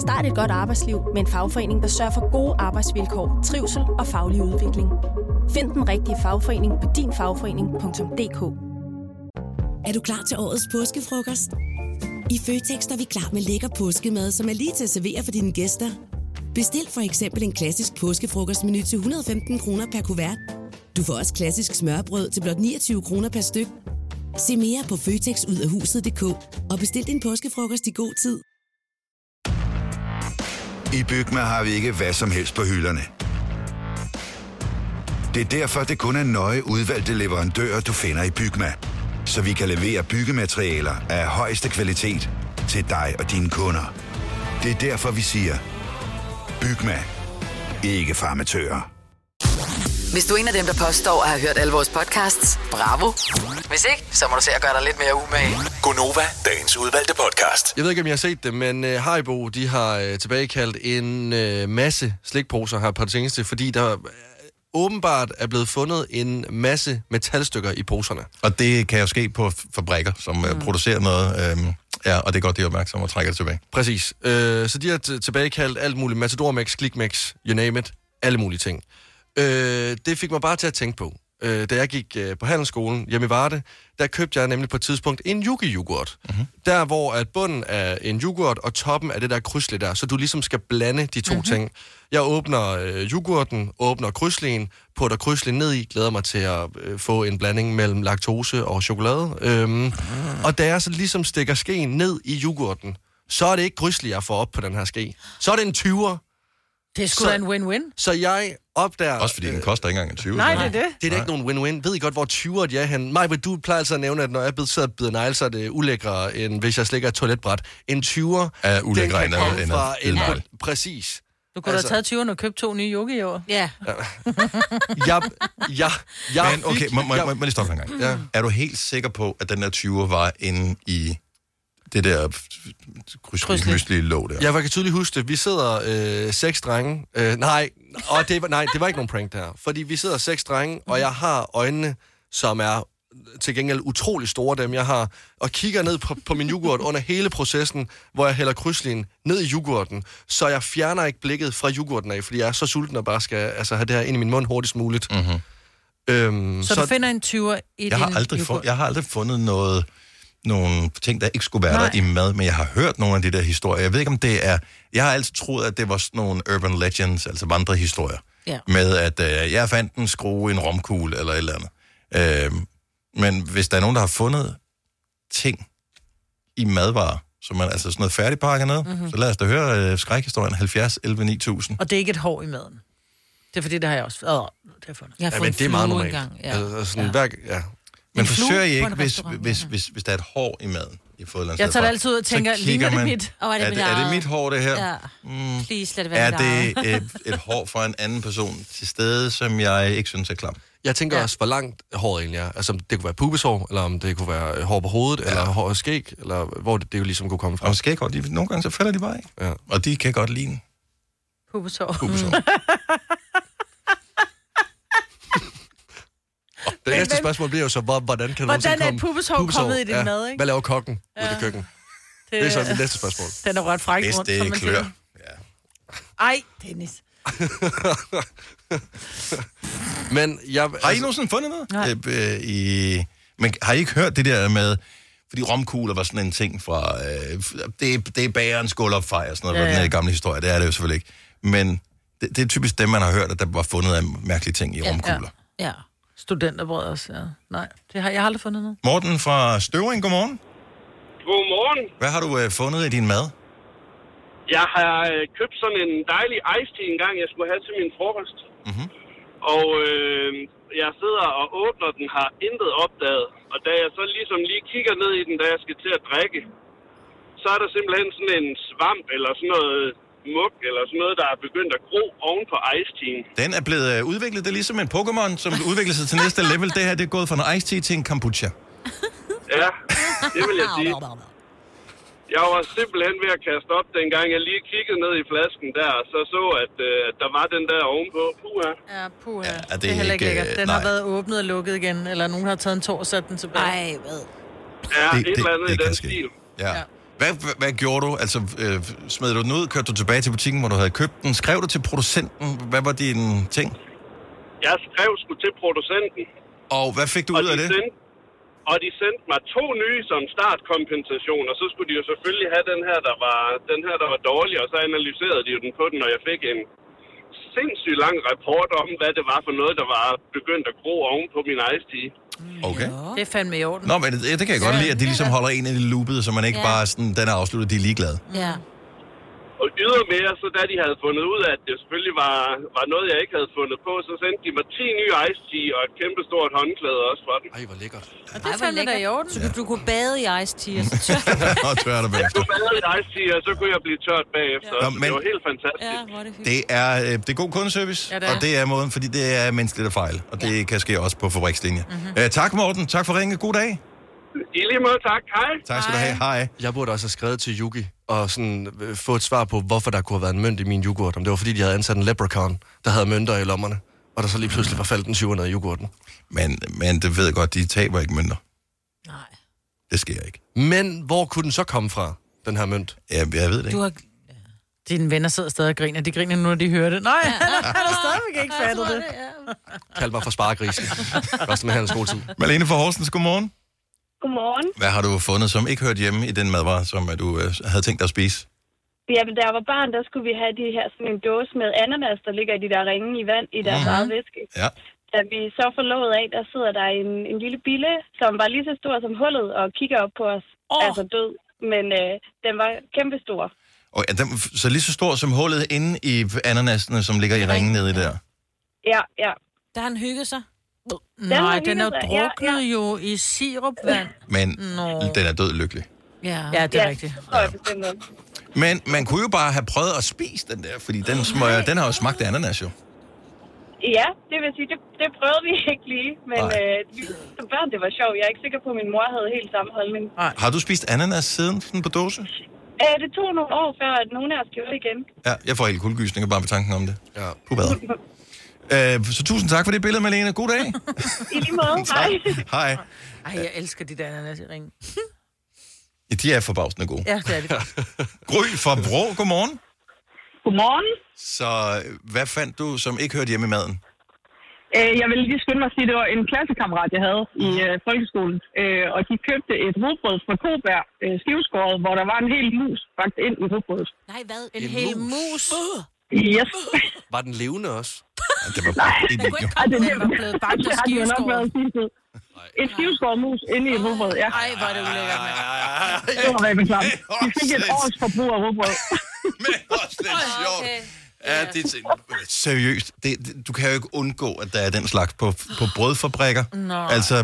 Start et godt arbejdsliv med en fagforening, der sørger for gode arbejdsvilkår, trivsel og faglig udvikling. Find den rigtige fagforening på dinfagforening.dk Er du klar til årets påskefrokost? I Føtex er vi klar med lækker påskemad, som er lige til at servere for dine gæster. Bestil for eksempel en klassisk påskefrokostmenu til 115 kroner per kuvert. Du får også klassisk smørbrød til blot 29 kroner per styk. Se mere på føtexudafhuset.dk og bestil din påskefrokost i god tid. I Bygma har vi ikke hvad som helst på hylderne. Det er derfor, det kun er nøje udvalgte leverandører, du finder i Bygma. Så vi kan levere byggematerialer af højeste kvalitet til dig og dine kunder. Det er derfor, vi siger, Bygma. Ikke farmatører. Hvis du er en af dem, der påstår at have hørt alle vores podcasts, bravo. Hvis ikke, så må du se at gøre dig lidt mere umage. Gonova, dagens udvalgte podcast. Jeg ved ikke, om jeg har set det, men uh, Haribo, de har uh, tilbagekaldt en uh, masse slikposer her på det seneste, fordi der åbenbart er blevet fundet en masse metalstykker i poserne. Og det kan jo ske på fabrikker, som mm. producerer noget. Øhm, ja, og det er godt, de er opmærksomme og trækker det tilbage. Præcis. Uh, så de har t- tilbagekaldt alt muligt. Matador-mix, Klikmix, you name it. Alle mulige ting. Uh, det fik mig bare til at tænke på. Uh, da jeg gik uh, på handelsskolen hjemme i Varde, der købte jeg nemlig på et tidspunkt en yugi-yoghurt. Mm-hmm. Der, hvor at bunden er en yoghurt, og toppen er det der krydsle der. Så du ligesom skal blande de to mm-hmm. ting. Jeg åbner øh, yoghurten, åbner krydslen, putter krydslen ned i, glæder mig til at øh, få en blanding mellem laktose og chokolade. Øhm, mm. Og da jeg så ligesom stikker skeen ned i yoghurten, så er det ikke krydsle, jeg får op på den her ske. Så er det en 20'er. Det er sgu Så- da en win-win. Så jeg opdager... Også fordi den koster ikke engang en 20. Nej, det er det. Det er da ikke nogen win-win. Ved I godt, hvor 20'er de er hen? Maj, du plejer altid at nævne, at når jeg sidder og bider negle, så er det ulækre, end hvis jeg slikker et toiletbræt. En 20'er, Er ulækre den kan end komme fra en... negle. Præcis. Du kunne altså... Altså- have taget 20 og købt to nye yogi i år. Ja. [LAUGHS] Jeg, jeg, jeg Men okay, må, må, må, må jeg lige stoppe en gang. Ja. Er du helt sikker på, at den der 20'er var inde i det der krydslige mysli låg der? Jeg kan tydeligt huske det. Vi sidder øh, seks drenge. Øh, nej, og det var, nej, det var ikke nogen prank der. Fordi vi sidder seks drenge, og jeg har øjnene, som er til gengæld utrolig store dem, jeg har, og kigger ned på, på min yoghurt under hele processen, hvor jeg hælder krydslin ned i yoghurten, så jeg fjerner ikke blikket fra yoghurten af, fordi jeg er så sulten og bare skal altså, have det her ind i min mund hurtigst muligt. Mm-hmm. Øhm, Så, så du finder en 20'er i jeg, har din aldrig yoghurt. fund, jeg har aldrig fundet noget, nogle ting, der ikke skulle være Nej. der i mad, men jeg har hørt nogle af de der historier. Jeg ved ikke, om det er... Jeg har altid troet, at det var sådan nogle urban legends, altså vandrehistorier. Ja. Med at øh, jeg fandt en skrue i en romkugle eller et eller andet. Øh, men hvis der er nogen, der har fundet ting i madvarer, som man altså sådan noget færdigpakket noget, Mhm. mm-hmm. så lad os da høre øh, skrækhistorien 70 11 9000. Og det er ikke et hår i maden. Det er fordi, det har jeg også... Øh, det har jeg fundet. Jeg har Ja, fået men en det er meget normalt. engang, Ja. Altså, sådan, ja. Hver, ja. Men forsøger I ikke, hvis, hvis, hvis, hvis der er et hår i maden, I fået Jeg tager det altid ud og så tænker, kigger ligner det man, mit? Og er det er, mit det, er det mit hår, det her? Ja. Mm. Please, lad det være Er det et, et hår fra en anden person til stede, som jeg ikke synes er klam? Jeg tænker ja. også, hvor langt håret egentlig er. Altså, om det kunne være pubeshår, eller om det kunne være hår på hovedet, ja. eller hår og skæg, eller hvor det, det jo ligesom kunne komme fra. Og skæghår, de, nogle gange så falder de bare ikke. Ja. Og de kan godt lide den. Pubesår. [LAUGHS] Det næste spørgsmål bliver jo så, hvor, hvordan kan Hvordan nogensinde er komme et pubeshår kommet i din mad, ikke? Hvad laver kokken ja. ude i Ja. køkkenet? Det er så det næste spørgsmål. Den er ret fræk rundt, det som man klør. siger. Ej, Dennis. [LAUGHS] Men jeg... Har I altså- nogensinde fundet noget? Nej. Øh, øh, i, men har I ikke hørt det der med... Fordi romkugler var sådan en ting fra... Øh, det, er- det er bagerens gulvopfej og sådan noget, Ja, ja, ja. den ja. her gamle historie. Det er det jo selvfølgelig ikke. Men det, det er typisk dem, man har hørt, at der var fundet af mærkelige ting i romkugler. Ja. Studenterbrød også, ja. Nej, det har jeg har aldrig fundet noget. Morten fra Støvring, godmorgen. Godmorgen. Hvad har du øh, fundet i din mad? Jeg har øh, købt sådan en dejlig ice tea engang, jeg skulle have til min frokost. Mhm. Og øh, jeg sidder og åbner den, har intet opdaget. Og da jeg så ligesom lige kigger ned i den, da jeg skal til at drikke, så er der simpelthen sådan en svamp eller sådan noget muk eller sådan noget, der er begyndt at gro oven på ice teen. Den er blevet øh, udviklet, det er ligesom en Pokémon, som [LAUGHS] udvikler sig til næste level. Det her, det er gået fra en Ice Tea til en kombucha. [LAUGHS] Ja, det vil jeg sige. Jeg var simpelthen ved at kaste op, dengang jeg lige kiggede ned i flasken der, og så så, at øh, at der var den der ovenpå. Puha. Ja, puha. Ja, er det, det er heller ikke lækkert. øh, Den har nej. været åbnet og lukket igen, eller nogen har taget en tår og sat den tilbage. Ej, hvad? Ja, Det- et det- eller andet det i den stil. Ja. Hvad, hvad, hvad gjorde du? Altså, øh, smed du den ud? Kørte du tilbage til butikken, hvor du havde købt den? Skrev du til producenten? Hvad var din ting? Jeg skrev sgu til producenten. Og hvad fik du og ud af de det? Sendte, og de sendte mig to nye som startkompensation, og så skulle de jo selvfølgelig have den her, der var, den her, der var dårlig, og så analyserede de jo den på den, og jeg fik en sindssygt lang rapport om, hvad det var for noget, der var begyndt at gro oven på min ice tea. Okay. Det er fandme i orden. Nå, men det, det kan jeg godt lide, at de ligesom holder en i loopet, så man ikke Ja. bare sådan, den er afsluttet, de er ligeglade. Ja. Og ydermere, så da de havde fundet ud af, at det selvfølgelig var, var noget, jeg ikke havde fundet på, så sendte de mig 10 nye ice tea og et kæmpe stort håndklæde også for den. Ej, hvor lækkert. Og det er fandme da i orden. Så du, du kunne bade i ice tea, og så tør. og tør dig Jeg bagefter. kunne bade i ice tea, og så kunne jeg blive tørt bagefter. Nå, Ja. men- Det var helt fantastisk. Ja, hvor er det hyggeligt. Det er, øh, det er god kundeservice, Ja, det er. og det er måden, fordi det er menneskeligt at fejle, og det kan ske også på fabrikslinje. Mhm. Mm-hmm. Øh, tak, Morten. Tak for ringe. God dag. I lige måde, tak. Hej. Tak skal du have. Hej. Jeg burde også have skrevet til Yugi og sådan, øh, få et svar på, hvorfor der kunne have været en mønt i min yoghurt. Om det var, fordi de havde ansat en leprechaun, der havde mønter i lommerne. Og der så lige pludselig var faldet en 700 i yoghurten. Men, men det ved jeg godt, de taber ikke mønter. Nej. Det sker ikke. Men hvor kunne den så komme fra, den her mønt? Ja, jeg ved det ikke. Du har... Dine venner sidder stadig og griner. De griner nu, når de hører det. Nej, [LAUGHS] han har stadigvæk ikke fattet det. Kald mig for sparegrisen. Også med hans skoletid. Malene fra Horsens, godmorgen. Godmorgen. Hvad har du fundet, som ikke hørte hjemme i den madvare, som øh, du øh, havde tænkt dig at spise? Jamen, da jeg var barn, der skulle vi have de her, sådan en dåse med ananas, der ligger i de der ringe i vand i deres mm-hmm. eget væske. Ja. Da vi så låget af, der sidder der en, en lille bille, som var lige så stor som hullet og kigger op på os. Oh. Altså død. Men øh, den var kæmpestor. Og er den, så lige så stor som hullet inde i ananasene, som ligger i ringen nede der. Ja, ja. Der har han hygget sig. Nej, har den er sig. Ja, druknet jo i sirupvand. Men Nå. den er død lykkelig. Ja, Ja, det er ja, rigtigt. også. Men man kunne jo bare have prøvet at spise den der, fordi den, smøger, den har jo smagt af ananas jo. Ja, det vil sige, det, det prøvede vi [LAUGHS] ikke lige. Men øh, vi, som børn, det var sjovt. Jeg er ikke sikker på, at min mor havde helt samme holdning. Har du spist ananas siden sådan på dåse? Øh, det tog nogle år før, at nogen af os gjorde det igen. Ja, jeg får helt kuldegysninger bare ved tanken om det. Ja. Puh, [LAUGHS] øh, så tusind tak for det billede, Malene. God dag. [LAUGHS] I lige måde. [LAUGHS] Hej. Hej. Ej, jeg elsker de der ananas i ringen. Ja, de er forbavsende gode. Ja, det er det. [LAUGHS] Gry fra Vrå, godmorgen. Godmorgen. Så øh, hvad fandt du, som ikke hørte hjemme i maden? Øh, jeg vil lige skynde mig at sige, at det var en klassekammerat, jeg havde i øh, folkeskolen. Øh, og de købte et rugbrød fra Kobær, øh, skiveskåret, hvor der var en hel mus bagt ind i rugbrødet. Nej, hvad? En, En hel mus? mus? Yes. [LAUGHS] Var den levende også? Det var Nej, [LAUGHS] det det, det, [LAUGHS] det, var blevet tid. En skiveskåret mus inde i et rugbrød, ja. Ej, hvor er det ulækkert, mand. Det var rigtig klart. De fik et års forbrug af rugbrød. Men også lidt sjovt. Ja, det er seriøst. Det, det, du kan jo ikke undgå, at der er den slags på, på brødfabrikker. Nå. Altså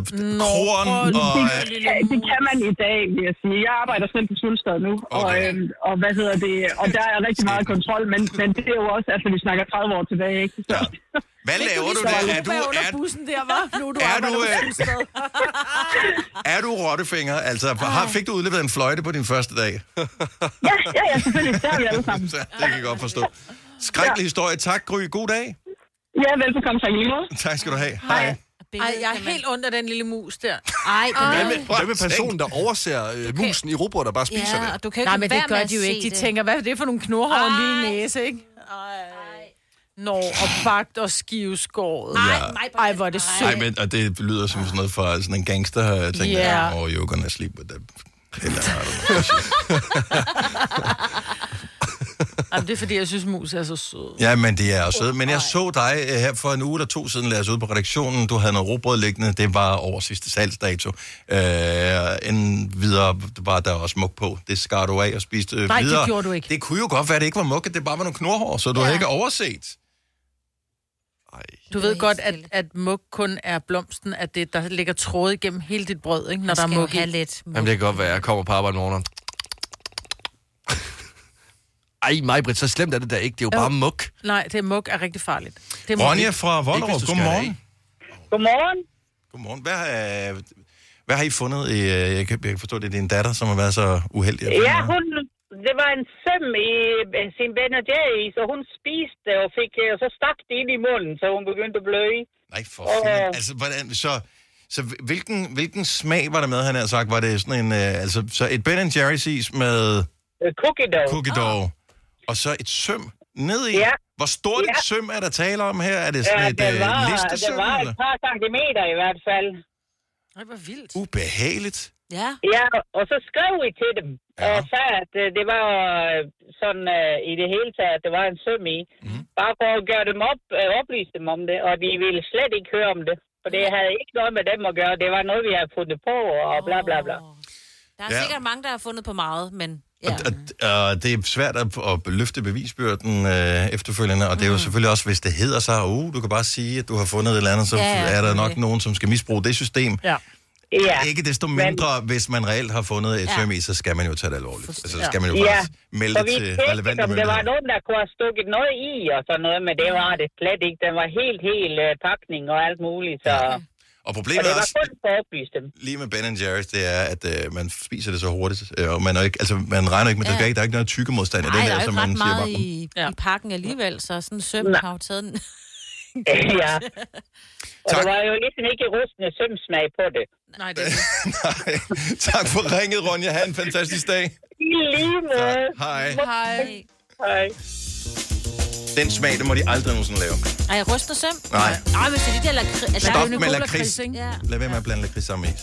korn og... det, kan, det kan man i dag, vil jeg sige. Jeg arbejder selv på Sulstad nu, okay. og, øhm, og hvad hedder det, og der er rigtig meget kontrol, men, men det er jo også, altså vi snakker 30 år tilbage, ikke? Så, Hvad laver du der? Er du, er, bussen der, var? Nu er du Er du, øh, [LAUGHS] er du rottefinger? Altså, har, fik du udleveret en fløjte på din første dag? ja, ja, ja, selvfølgelig. Det har vi alle sammen. [LAUGHS] Så, det kan jeg godt forstå. Skrækkelig historie. Tak, Gry. God dag. Ja, velbekomme tak i lige måde. Tak skal du have. Hej. Ej, jeg er helt af den lille mus der. Ej, Hvad med, hvad med personen, der overser øh, musen i rugbrød, der bare spiser det? og du kan jo Nej, ikke men det gør de jo ikke. De det. tænker, hvad er det for nogle knurhår og en lille næse, ikke? Nå, og bagt og skiveskåret. Ja. Ej, hvor er det sødt. Nej, men og det lyder som sådan noget fra sådan en gangster ting. Ja. Yeah. Oh, you're gonna sleep with the... Eller. [LAUGHS] [LAUGHS] [LAUGHS] [LAUGHS] Jamen, det er fordi, jeg synes, mus er så sød. Ja, men det er også sødt. Men jeg så dig øh, her for en uge eller to siden, lad os ud på redaktionen. Du havde noget råbrød liggende. Det var over sidste salgsdato. Øh, en videre var der også muk på. Det skar du af og spiste øh, Nej, det videre. gjorde du ikke. Det kunne jo godt være, at det ikke var muk, at det bare var nogle knorhår, så du ja. havde ikke overset. Du ved godt, at, at muk kun er blomsten, at det, der ligger tråd igennem hele dit brød, ikke? når der er muk i. lidt. Jamen, det kan godt være, jeg kommer på arbejde morgen. Ej, mig, Britt, så slemt er det da ikke. Det er jo bare muk. Nej, det er muk er rigtig farligt. Det er Ronja muk. fra Vollerup, hvis du skærer godmorgen. Godmorgen. Godmorgen. Hvad, har- hvad har I fundet? I, øh, jeg, kan, jeg kan forstå, det er din datter, som har været så uheldig. at finde Ja, noget. hun, det var en søm i øh, sin Ben Jerry, så hun spiste det og fik, øh, så stak det ind i munden, så hun begyndte at bløde. Nej, for Og, fanden. Altså, hvordan, så, så hvilken, hvilken smag var der med, han har sagt? Var det sådan en, øh, altså, så et Ben Jerry's is med Øh, Cookie dough. cookie dough, og så et søm ned i? Ja. Hvor stort Ja. et søm er der tale om her? Er det sådan Ja, et det øh, var, det listesøm? var eller? et par centimeter i hvert fald. Ej, hvor vildt. Ubehageligt. Ja. Ja, og så skrev vi til dem ja. og sagde, at øh, det var øh, sådan øh, i det hele taget, at det var en søm i. Mm. Bare for at gøre dem op, øh, oplyse dem om det, og de ville slet ikke høre om det. For det havde ikke noget med dem at gøre. Det var noget, vi havde fundet på, og bla bla bla. Der er Ja. sikkert mange, der har fundet på meget, men ja. Og, og det er svært at, at løfte bevisbyrden øh, efterfølgende, og det er jo selvfølgelig også, hvis det hedder sig, uh, du kan bare sige, at du har fundet et eller andet, så Ja, ja, er der nok selvfølgelig. nogen, som skal misbruge det system. Ja. Ja. Ikke desto mindre, men... hvis man reelt har fundet et Ja. søm i, så skal man jo tage det alvorligt. Altså, så skal man jo Ja. faktisk melde Så det vi til relevante om der var nogen, der kunne have stukket noget i og sådan noget, men det var det slet ikke. Den var helt, helt uh, pakning og alt muligt. Så... Ja. Og Og problemet det er var også, kun for at oplyse dem. lige med Ben Jerry's, det er, at øh, man spiser det så hurtigt, øh, og man, er ikke, altså, man regner ikke med, ja. Ja. der, er ikke, der er ikke noget tykke modstand i det der er ikke man ret siger meget bare, i, i pakken alligevel, så sådan en søm har jo taget den. [LAUGHS] ja. Og der var jo ligesom ikke rustende sømsmag på det. Nej, det [LAUGHS] Nej. Tak for ringet, Ronja. Ha' en fantastisk dag. I lige måde. Hej. Hej. Hej. Den smag, det må de aldrig nogensinde lave. Ej, ryster søm? Nej. Nej, men så de der lakrids... Stop er med lakrids. Ja. Lad være med at blande lakrids sammen med is.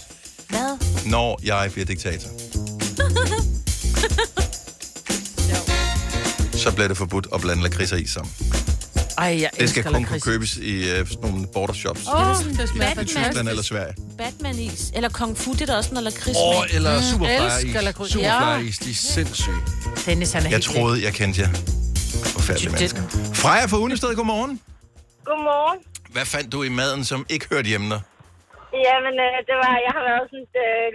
Hvad? Når jeg bliver diktator, [LAUGHS] så bliver det forbudt at blande lakrids og is sammen. Ej, jeg Det skal kun kunne lakrids. købes i øh, sådan nogle border shops. Åh, oh, det smager I Tyskland eller Sverige. Batman-is. Eller Kung Fu, det er der også noget lakrids Åh, med. eller Mm, Superfly-is. Superfly-is, de er sindssyge. Dennis, han er Jeg troede, jeg kendte jer. Forfærdelige mennesker. Freja fra Unested, godmorgen. Godmorgen. Hvad fandt du i maden, som ikke hørte hjemme der? Jamen, øh, det var, jeg har været sådan øh,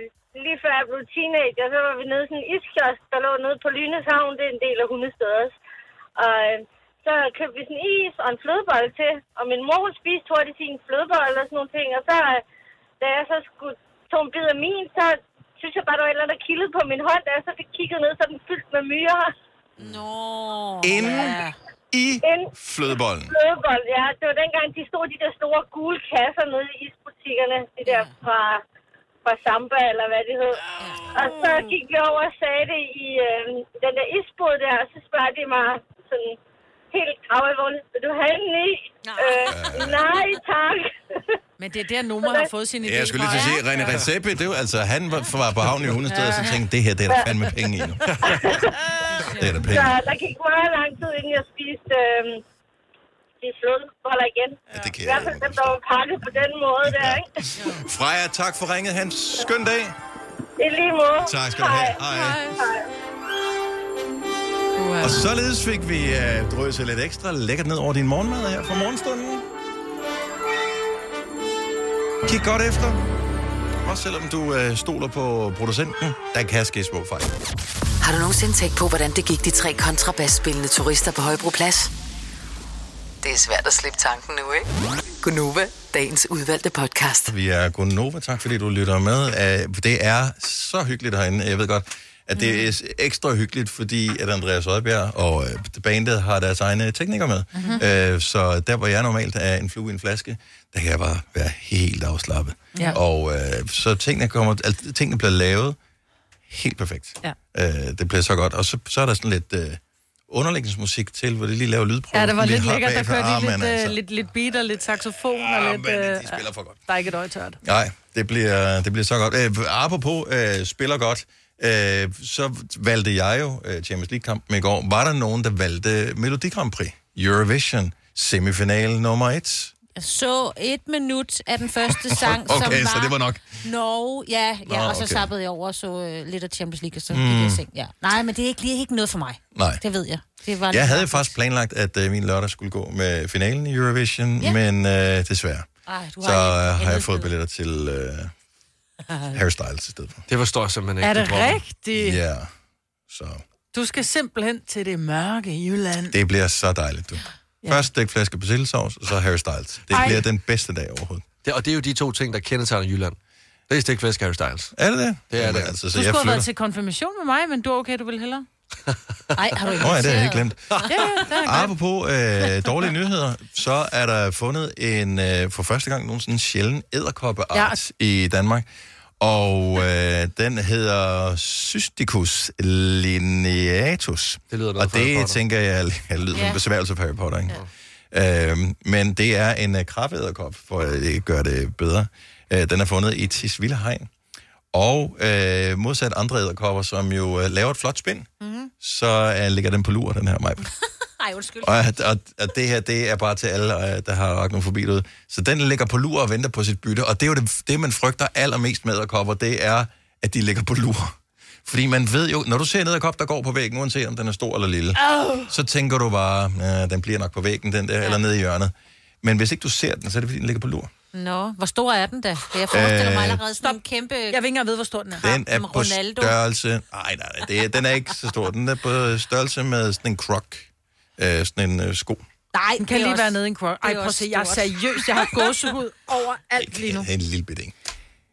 lige før jeg blev teenager, så var vi nede i sådan en iskiosk, der lå nede på Lynes Havn. Det er en del af Hundested også. Og øh, så købte vi sådan is og en flødebolle til. Og min mor hun spiste hurtigt sin flødebolle og sådan nogle ting. Og så, øh, da jeg så skulle tage en bid af min, så synes jeg bare, der var et eller andet, der kildede på min hånd. Da jeg så fik kigget ned, så den fyldt med myrer. Nå. Inde i En flødebollen. flødebold, ja. Det var dengang, de stod de der store gule kasser nede i isbutikkerne. De der fra, fra Samba, eller hvad det hed. Og så gik vi over og sagde det i øh, den der isbod der, og så spørger de mig sådan helt gravalvorligt, vil du have den i? Øh, nej, tak. Men det er der, Noma har fået sin idé Ja, jeg skulle lige til at sige, René Recepi, det er jo, altså, han var, var på havnen i Hundested, og så tænkte, det her, det er der fandme penge i nu. [LAUGHS] Det er der penge. Så der gik meget lang tid, inden jeg spiste øh, de flødeboller igen. Ja, det kan I hvert fald dem, der var pakket på den måde der, ikke? Freja, tak for ringet. Hans skøn dag. I lige måde. Tak skal du have. Hej. Hej. Og således fik vi uh, drøset lidt ekstra lækkert ned over din morgenmad her fra morgenstunden. Kig godt efter. Også selvom du uh, stoler på producenten, der kan ske små fejl. Har du nogensinde tænkt på, hvordan det gik de tre kontrabasspillende turister på Højbroplads? Det er svært at slippe tanken nu, ikke? Gunova, dagens udvalgte podcast. Vi er Gunnova. Tak fordi du lytter med. Uh, det er så hyggeligt herinde. Jeg ved godt, at det er ekstra hyggeligt, fordi at Andreas Rødbjerg og uh, bandet har deres egne teknikere med. Mhm. Mm-hmm. Uh, så der, hvor jeg normalt er en flue i en flaske, der kan jeg bare være helt afslappet. Ja. Og uh, så tingene, kommer, altså, tingene bliver lavet helt perfekt. Ja. Uh, det bliver så godt. Og så, så er der sådan lidt uh, underlægningsmusik til, hvor de lige laver lydprøver. Ja, det var lidt lækkert. Der kørte Ah, lige lidt, men altså. lidt, lidt beat og lidt saxofon og lidt... men de øh, spiller for godt. Der er ikke et øje tørt. Nej, det bliver, det bliver så godt. Øh, apropos øh, spiller godt, øh, så valgte jeg jo øh, Champions League-kampen i går. Var der nogen, der valgte Melodi Grand Prix? Eurovision, semifinale nummer et. Jeg så et minut af den første [LAUGHS] sang, som Okay, var... så det var nok. Norge, ja, ja Nå, og så okay. sappede jeg over og så øh, lidt af Champions League, og så Mm. gik jeg seng. Ja. Nej, men det er ikke, lige ikke noget for mig. Nej. Det ved jeg. Det var Jeg havde faktisk planlagt, at øh, min lørdag skulle gå med finalen i Eurovision, Ja. men øh, desværre. Ej, du Så har øh, ikke har jeg fået billetter til øh, Harry Styles i stedet for. Det forstår jeg simpelthen ikke. Er det rigtigt? Ja, så Du skal simpelthen til det mørke Jylland. det bliver så dejligt, du. Ja. Først stik flaske persillesovs, og så Harry Styles. Det Ej. bliver den bedste dag overhovedet. Det, og det er jo de to ting, der kendetegner Jylland. Det er stikflæsk Harry Styles. Er det det? Det er Jamen, det. altså, Du så skulle jeg have været flytter. til konfirmation med mig, men du er okay, du vil hellere. [LAUGHS] Ej, har du Åh, ja, det har jeg ikke glemt. Ja, ja, det er. Apropos øh, dårlige nyheder, så er der fundet en øh, for første gang nogensinde sjælden æderkoppeart ja. i Danmark. Og øh, den hedder Cysticus lineatus. Det lyder Og det tænker jeg, jeg lyder som Ja. en besværgelse for Harry Potter, ikke? Ja. Øhm, men det er en uh, krabbedderkop, for at det gør det bedre. Øh, den er fundet i Tisvilde Hegn. Og øh, modsat andre æderkopper, som jo øh, laver et flot spind, mm-hmm. så øh, ligger den på lur, den her Majbert. [LAUGHS] Ej, undskyld. Og, og, og det her, det er bare til alle, øh, der har arachnofobi ud. Så den ligger på lur og venter på sit bytte. Og det er jo det, det man frygter allermest med æderkopper, det er, at de ligger på lur. Fordi man ved jo, når du ser en æderkop, der går på væggen, uanset om den er stor eller lille, Oh. så tænker du bare, ja, den bliver nok på væggen, den der, ja. eller nede i hjørnet. Men hvis ikke du ser den, så er det fordi, den ligger på lur. Nå, hvor stor er den da? Jeg forestiller mig Øh, allerede sådan en kæmpe... Jeg vil ikke engang vide, hvor stor den er. Den er på Ronaldo. størrelse... Nej, nej, nej, det, er- den er ikke så stor. Den er på størrelse med sådan en krok. Øh, sådan en øh, sko. Nej, Den kan det er lige også- være nede i en krok. det er Ej, prøv at se, jeg er seriøs. Jeg har [LAUGHS] gåsehud over alt lige nu. En lille bit, ikke?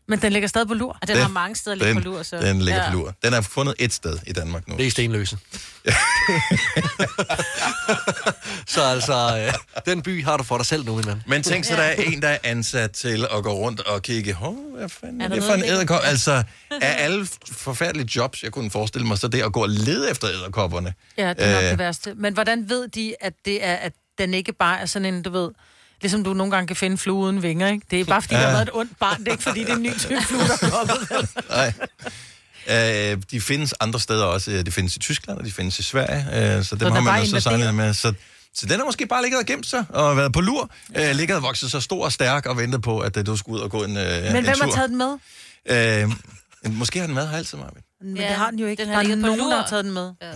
Men den ligger stadig på lur. Og den, har mange steder ligget den, på lur, så... Den ligger ja. på lur. Den er fundet et sted i Danmark nu. Det er Stenløse. [LAUGHS] så altså, øh, den by har du for dig selv nu, min mand. Men tænk så, der er en, der er ansat til at gå rundt og kigge, hov, hvad fanden er, Er der det for en der- æderkop? Altså, af alle forfærdelige jobs, jeg kunne forestille mig, så det at gå og lede efter æderkopperne. Ja, det er nok Øh, det værste. Men hvordan ved de, at det er, at den ikke bare er sådan en, du ved, ligesom du nogle gange kan finde flue uden vinger, ikke? Det er bare, fordi ja. der Ja. har været et ondt barn. Det er ikke, fordi det er en ny type flue, der er kommet. Nej. Øh, de findes andre steder også. Øh, De findes i Tyskland, og de findes i Sverige. Øh, så den dem er har man også så sammenlignet med. Så, så den har måske bare ligget og gemt sig og været på lur. Øh, ligget og vokset så stor og stærk og ventet på, at øh, du skulle ud og gå en, øh, Men en hvem tur. har taget den med? Øh, måske har den været her altid, Marvin. Men det har den jo ikke. Den Der har er ligget på nogen, lur. der har taget den med. Ja.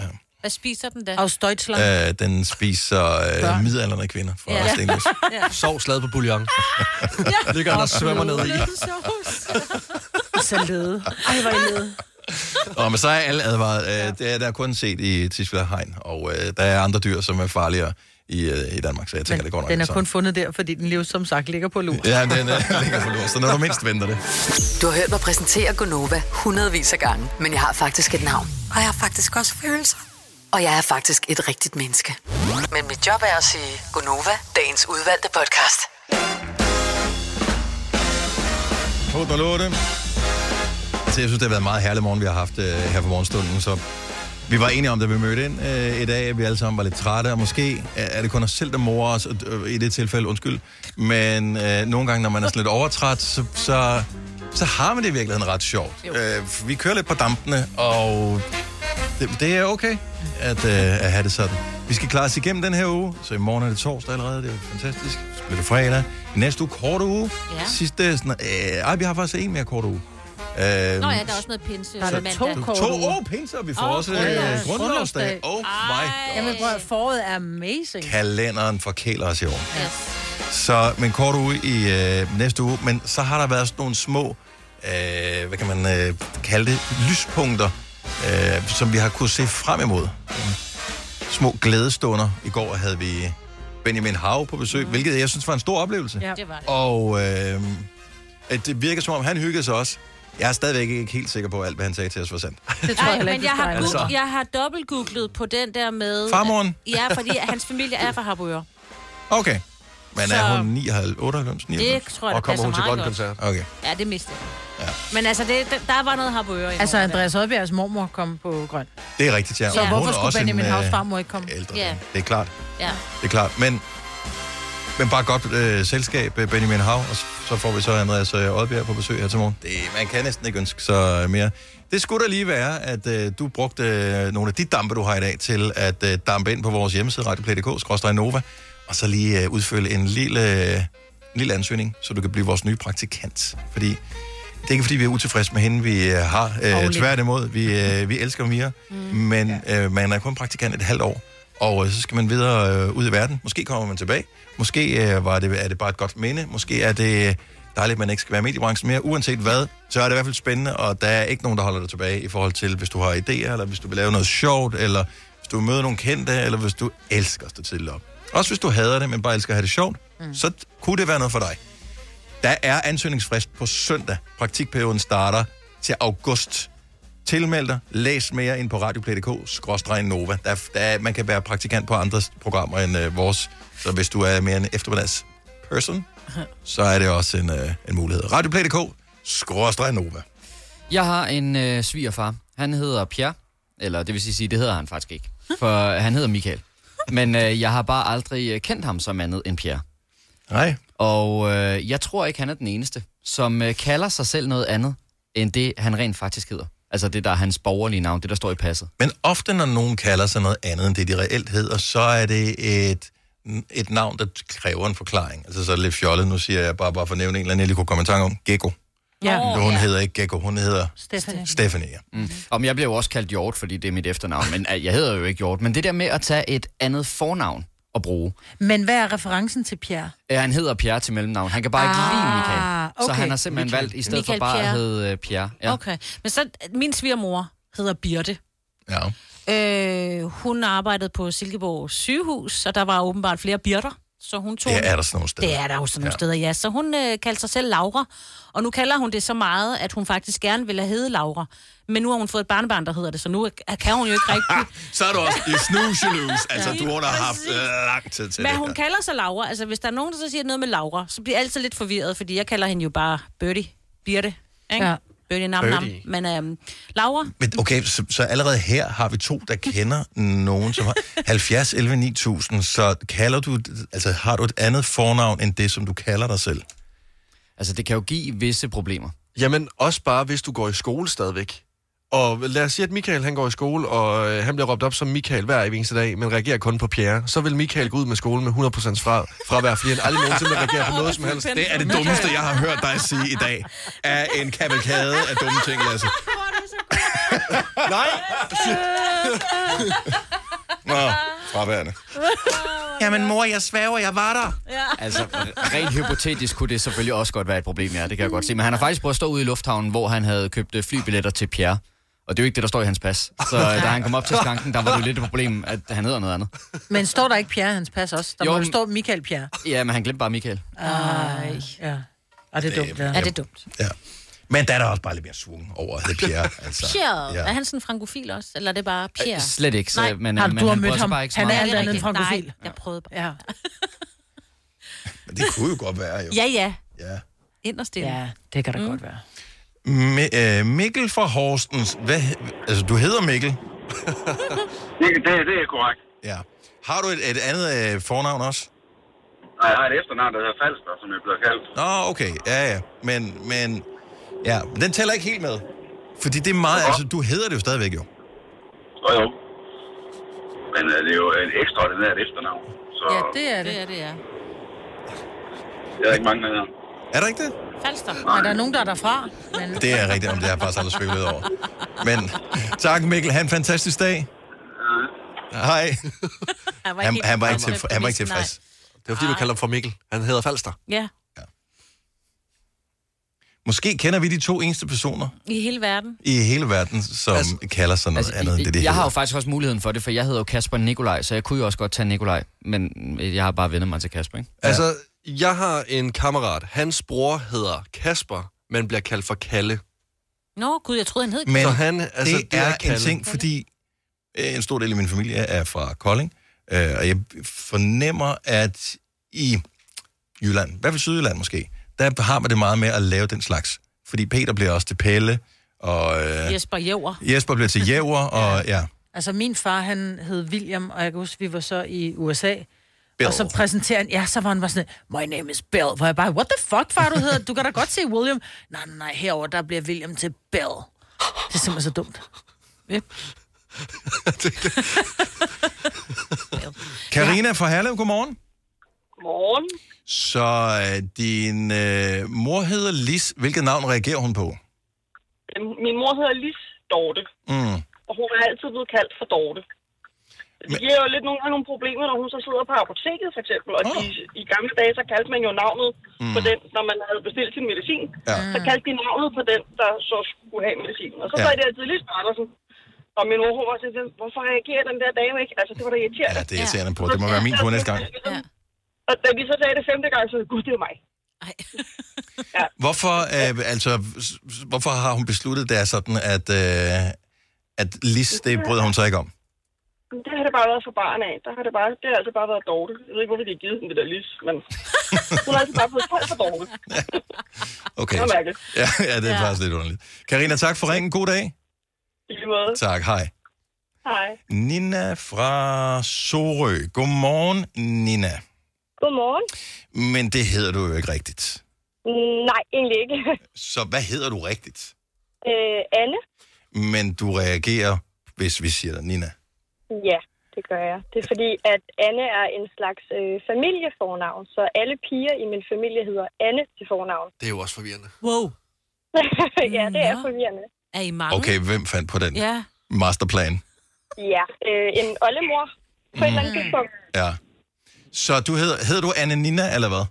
Hvad spiser den da? Aus Deutschland. Øh, den spiser øh, Børn. midaldrende kvinder fra Ja. ja. Stenløs. [LAUGHS] Ja. Sov slaget på bouillon. [LAUGHS] Ligger der og svømmer ned i. så lede. Ej, hvor er lede. Og men så er alle advaret. Øh, det er der er kun set i Tisvilde Hegn, og øh, der er andre dyr, som er farligere i, øh, i Danmark, så jeg tænker, det går nok Den er kun fundet der, fordi den livs som sagt ligger på lur. Ja, den øh, ligger på lur, så når du mindst venter det. Du har hørt mig præsentere Gonova hundredvis af gange, men jeg har faktisk et navn. Og jeg har faktisk også følelser. Og jeg er faktisk et rigtigt menneske. Men mit job er at sige Gonova, dagens udvalgte podcast. På og låte. Så jeg synes, det har været en meget herlig morgen, vi har haft øh, her på morgenstunden, så vi var enige om, da vi mødte ind øh, i dag, at vi alle sammen var lidt trætte, og måske er er det kun os selv, der morer os, øh, i det tilfælde, undskyld. Men øh, nogle gange, når man er sådan lidt overtræt, så, så, så har man det i virkeligheden ret sjovt. Øh, vi kører lidt på dampene, og det, det er okay at, øh, at have det sådan. Vi skal klare os igennem den her uge, så i morgen er det torsdag allerede, det er fantastisk. Så bliver det fredag. Næste uge kort uge. Ja. Sidste, sådan, øh, ej, vi har faktisk en mere kort uge. Øh, Nå ja, der er også noget pinse. Der er to mandag. korte To uger. år pinse, og vi får Åh, også grundlovsdag. øh, grundlovsdag. Oh my Jamen, prøv, foråret er amazing. kalenderen forkæler os i år. Yes. Så, men kort uge i øh, næste uge, men så har der været sådan nogle små, øh, hvad kan man øh, kalde det, lyspunkter, øh, som vi har kunne se frem imod. Små glædestunder. I går havde vi Benjamin Hav på besøg, mm. hvilket jeg synes var en stor oplevelse. Ja. Det var det. Og øh, at det virker som om, han hyggede sig også. Jeg er stadigvæk ikke helt sikker på, at alt, hvad han sagde til os var sandt. Det tror jeg Nej, heller men jeg har, Altså. goog- jeg har dobbelt-googlet på den der med... Farmoren? Ja, fordi hans familie er fra Harboøre. Okay. Men Så- er hun 99, 98, 99? Det tror jeg, der passer meget godt. Okay. Ja, det mistede jeg. Ja. Men altså, det, der var noget Harboøre i Altså, Andreas Oddbjergs mormor kom på grøn. Det er rigtigt, ja. Så Og hun hvorfor er skulle Benjamin øh, Havs farmor ikke komme? ældre Ja. Det er klart. Ja. Det er klart. Men, men bare godt øh, selskab, øh, Benjamin Hav, og så får vi så Andreas øh, Oddbjerg på besøg her til morgen. Det, man kan næsten ikke ønske så mere. Det skulle da lige være, at øh, du brugte øh, nogle af de dampe, du har i dag, til at øh, dampe ind på vores hjemmeside, radioplay.dk, Nova, og så lige øh, udfylde en lille, øh, en lille ansøgning, så du kan blive vores nye praktikant. Fordi det er ikke, fordi vi er utilfredse med hende, vi øh, har. Øh, tværtimod, vi, øh, vi elsker Mia, mm. men øh, man er kun praktikant et halvt år, og øh, så skal man videre øh, ud i verden. Måske kommer man tilbage. Måske øh, var det, er det bare et godt minde. Måske er det dejligt, at man ikke skal være i mediebranchen mere. Uanset hvad, så er det i hvert fald spændende, og der er ikke nogen, der holder dig tilbage i forhold til, hvis du har idéer, eller hvis du vil lave noget sjovt, eller hvis du vil møde nogle kendte, eller hvis du elsker at stå tidligt op. Også hvis du hader det, men bare elsker at have det sjovt, mm. så kunne det være noget for dig. Der er ansøgningsfrist på søndag. Praktikperioden starter til august. Tilmeld dig. Læs mere ind på radioplay.dk-nova. Der, er- der, er- man kan være praktikant på andre programmer end øh, vores. Så hvis du er mere en eftermiddags person, [LAUGHS] så er det også en, øh, en mulighed. Radioplay.dk-nova. Jeg har en øh, svigerfar. Han hedder Pierre. Eller det vil sige, det hedder han faktisk ikke. For han hedder Michael. Men øh, jeg har bare aldrig øh, kendt ham som andet end Pierre. Nej. Og øh, jeg tror ikke, han er den eneste, som øh, kalder sig selv noget andet, end det, han rent faktisk hedder. Altså det, der er hans borgerlige navn, det der står i passet. Men ofte, når nogen kalder sig noget andet, end det de reelt hedder, så er det et, et navn, der kræver en forklaring. Altså så er det lidt fjollet. Nu siger jeg bare, bare for at nævne en eller anden, jeg lige kunne komme i tanke om. Gecko. Ja. hun hedder ikke Gecko, hun hedder Stephanie. Stephanie. Ja. Mm. Om jeg bliver jo også kaldt Hjort, fordi det er mit efternavn, men øh, jeg hedder jo ikke Hjort. Men det der med at tage et andet fornavn og bruge. Men hvad er referencen til Pierre? Ja, han hedder Pierre til mellemnavn. Han kan bare ikke Ah, lide Michael. Så okay. han har simpelthen Michael. valgt, i stedet Michael for bare Pierre. at hedde øh, Pierre. Ja. Okay. Men så, min svigermor hedder Birte. Ja. Øh, hun arbejdede på Silkeborg sygehus, og der var åbenbart flere Birter. Så hun tog... Det er der sådan nogle steder. Det er der jo sådan nogle Ja. ja. steder, ja. Så hun øh, kaldte sig selv Laura, og nu kalder hun det så meget, at hun faktisk gerne ville have heddet Laura. Men nu har hun fået et barnebarn, der hedder det, så nu er- kan hun jo ikke rigtig... [LAUGHS] Så er du også i snooze Altså, Ja. du har haft Præcis. øh, lang tid til Men det. hun her. kalder sig Laura. Altså, hvis der er nogen, der så siger noget med Laura, så bliver jeg altid lidt forvirret, fordi jeg kalder hende jo bare Birdie. Birte. Ikke? Ja. Birdie nam nam. Birdie. Men øhm, Laura, Men okay, så, så allerede her har vi to, der kender nogen, som har 70, 11, 9000, så kalder du, altså har du et andet fornavn end det, som du kalder dig selv? Altså, det kan jo give visse problemer. Jamen, også bare, hvis du går i skole stadigvæk. Og lad os sige, at Michael han går i skole, og øh, han bliver råbt op som Michael hver eneste dag, men reagerer kun på Pierre. Så vil Michael gå ud med skolen med 100% fra, fravær, fordi han aldrig nogensinde reagerer på noget som helst. Det er det dummeste, jeg har hørt dig sige i dag. Er en kavalkade af dumme ting, Lasse. Nej! Nå, fraværende. Jamen mor, jeg sværger, jeg var der. Ja. Altså, rent hypotetisk kunne det selvfølgelig også godt være et problem, ja, det kan jeg godt se. Men han har faktisk prøvet at stå ude i lufthavnen, hvor han havde købt øh, flybilletter til Pierre. Og det er jo ikke det, der står i hans pas. Så øh, da han kom op til skranken, der var det jo lidt et problem, at han hedder noget andet. Men står der ikke Pierre i hans pas også? Der Jo, må jo stå Michael Pierre. Ja, men han glemte bare Michael. Ej, ja. Og det er dumt, ja. Er det dumt? Men der er der også bare lidt mere svung over at hedde Pierre. [LAUGHS] Altså. Pierre. Ja. Er han sådan frankofil også? Eller er det bare Pierre? Øh, slet ikke, så- Nej. men, Har du, men du har han mødt ham. bare ikke så Han er meget. alt andet end frankofil. Nej, jeg prøvede bare. Ja. Men det kunne jo godt være, jo. Ja, ja. Ja. Inderst inde. Ja, det kan da mm. godt være. Mi- øh, Mikkel fra Horstens. Hvad, altså, du hedder Mikkel. [LAUGHS] Det, det, det er korrekt. Ja. Har du et, et andet øh, fornavn også? Nej, jeg har et efternavn, der hedder Falster, som jeg bliver kaldt. Nå, okay. Ja, ja. Men, men... Ja, den tæller ikke helt med. Fordi det er meget... Altså, du hedder det jo stadigvæk, jo. Jo, jo. Men uh, det er jo et ekstraordinært efternavn. Så Ja, det er det. Det er det, ja. det er ikke mange, der hedder. Er der ikke det? Falster. Nej, der er nogen, der er derfra. Men... Det er rigtigt, om det har jeg faktisk aldrig spekuleret over. Men tak, Mikkel. Ha' en fantastisk dag. Hej. Han Han, helt han, var ikke med til, han var ikke tilfreds. Det var fordi, du kalder ham for Mikkel. Han hedder Falster. Ja, Måske kender vi de to eneste personer i hele verden. i hele verden, som altså, kalder sig noget altså, andet end det, de jeg har hedder. jo faktisk også muligheden for det, for jeg hedder jo Kasper Nikolaj, så jeg kunne jo også godt tage Nikolaj, men jeg har bare vendt mig til Kasper, ikke? Altså, jeg har en kammerat. Hans bror hedder Kasper, men bliver kaldt for Kalle. Nå, gud, jeg troede, han hed Men Så han, altså, det, det er er, en Kalle. ting, fordi øh, en stor del af min familie er fra Kolding, øh, og jeg fornemmer, at i Jylland, i hvert fald Sydjylland måske, der har man det meget med at lave den slags. Fordi Peter bliver også til Pelle, og øh, Jesper Jæver. Jesper bliver til Jæver, [LAUGHS] og ja, Altså, min far, han hed William, og jeg kan huske, vi var så i USA. Bill. Og så præsenterer han, ja, så var han bare sådan, my name is Bill. Hvor jeg bare, what the fuck, far, du hedder? Du kan da godt se William. Nej, nej, nej, herover der bliver William til Bill. Det er simpelthen så dumt. Yep. [LAUGHS] Karina fra Herlev, godmorgen. Godmorgen. Så øh, din øh, mor hedder Lis. Hvilket navn reagerer hun på? Min mor hedder Lis Dorte, Mm. og hun er altid blevet kaldt for Dorte. Det giver jo lidt nogle gange nogle problemer, når hun så sidder på apoteket, for eksempel. Og de, i gamle dage, så kaldte man jo navnet mm. på den, når man havde bestilt sin medicin. Ja. Så kaldte de navnet på den, der så skulle have medicin. Og så Ja. sagde de altid Lis Andersen. Og min mor hun var sådan, hvorfor reagerer den der dame ikke? Altså, det var da irriterende. Ja, det er irriterende på. Det må være min tur næste gang. Og da de så sagde det femte gang, så gud, det er mig. [LAUGHS] Hvorfor, øh, altså, hvorfor har hun besluttet, det er sådan, at, øh, at Lis, det bryder hun sig ikke om? Det har det bare været for barn af. Der har det, bare, det har altså bare været dårligt. Jeg ved ikke, hvorfor de har givet hende det der lis, men [LAUGHS] hun har altså bare fået kaldt for dårligt. [LAUGHS] Okay. Det var mærkeligt. Ja, ja, det er ja. faktisk lidt underligt. Karina, tak for ringen. God dag. I lige måde. Tak, hej. Hej. Nina fra Sorø. Godmorgen, Nina. Godmorgen. Men det hedder du jo ikke rigtigt. Nej, egentlig ikke. [LAUGHS] Så hvad hedder du rigtigt? Øh, Anne? Men du reagerer, hvis vi siger dig, Nina. Ja, det gør jeg. Det er fordi, at Anne er en slags øh, familiefornavn, så alle piger i min familie hedder Anne til fornavn. Det er jo også forvirrende. Wow. [LAUGHS] ja, det er forvirrende. Er I mange? Okay, hvem fandt på den Ja. masterplan? Ja, øh, en oldemor på et eller andet tidspunkt. Ja. Så du hedder, hedder du Anne Nina, eller hvad?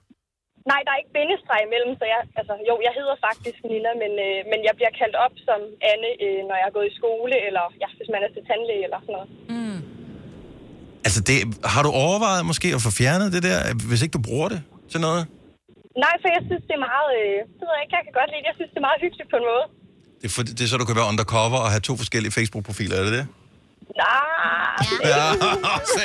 Nej, der er ikke bindestreg imellem, så jeg, altså, jo, jeg hedder faktisk Nina, men, øh, men jeg bliver kaldt op som Anne, øh, når jeg er gået i skole, eller ja, hvis man er til tandlæge eller sådan noget. Altså, det, har du overvejet måske at få fjernet det der, hvis ikke du bruger det til noget? Nej, for jeg synes, det er meget, øh, det ved jeg ikke, jeg kan godt lide det. Jeg synes, det er meget hyggeligt på en måde. Det er, for, det er så, du kan være undercover og have to forskellige Facebook-profiler, er det det? Nej. Ja, [LAUGHS] også,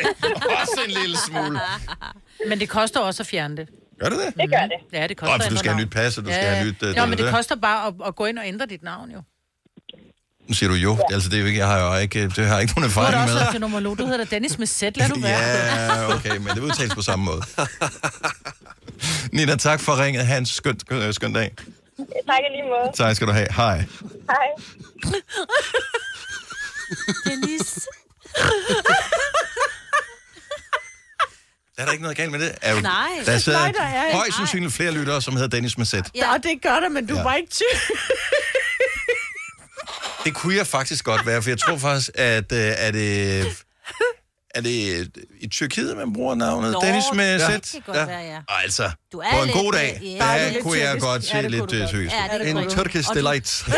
også en lille smule. [LAUGHS] Men det koster også at fjerne det. Gør det det? Det gør det. Ja, det koster for du skal have nyt pas, og du skal Ja, have nyt... Ja, det men og det det. koster bare at, at gå ind og ændre dit navn, jo. Nu siger du jo, altså det er jo ikke, jeg har jo ikke, det har jeg ikke nogen Du har erfaring også med. været til nummer Du hedder Dennis med Z, lad nu [LAUGHS] være. Ja, okay, men det udtales på samme måde. [LAUGHS] Nina, tak for ringet. Ha' en skøn, øh, skøn dag. Tak i lige måde. Tak skal du have. Hej. Hej. [LAUGHS] Dennis. Er der ikke noget galt med det? Er jo, Nej. Der sidder Nej, der er højst sandsynligt flere lyttere, som hedder Dennis Z. Ja, og det gør der, men du Ja. ja. var ikke tyk. Det kunne jeg faktisk godt være, for jeg tror faktisk, at, øh, er det... Er det øh, i Tyrkiet, man bruger navnet Nå, Dennis med ja. Z? det kan godt være, ja. Altså, Du er på en god dag, øh, ja. der er kunne jeg tyrkisk. godt Ja, se kunne lidt øh, tyrkisk. Ja, det En du- delight. [LAUGHS] [LAUGHS]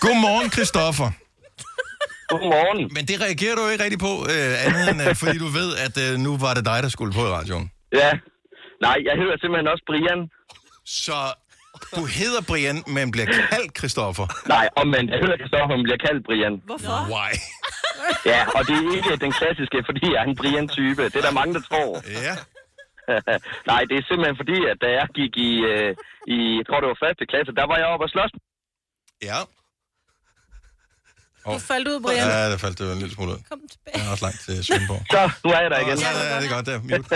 Godmorgen, Christoffer. Godmorgen. Men det reagerer du ikke rigtig på, øh, andet end øh, fordi du ved, at øh, nu var det dig, der skulle på i radioen. Ja. Nej, jeg hedder simpelthen også Brian. Så du hedder Brian, men bliver kaldt Christoffer. Nej, omvendt. Jeg hedder Kristoffer, men bliver kaldt Brian. Hvorfor? Why? [LAUGHS] Ja, og det er ikke den klassiske, fordi jeg er en Brian-type. Det er der mange, der tror. Ja. [LAUGHS] Nej, det er simpelthen fordi, at da jeg gik i, øh, i jeg tror det var første klasse, der var jeg oppe og slås. Ja. Du faldt ud, Brian. Ja, der faldt det en lille smule ud. Kom tilbage. Jeg er også langt til Svendborg. Så, nu er jeg der igen. Åh, så er det godt der. Mute.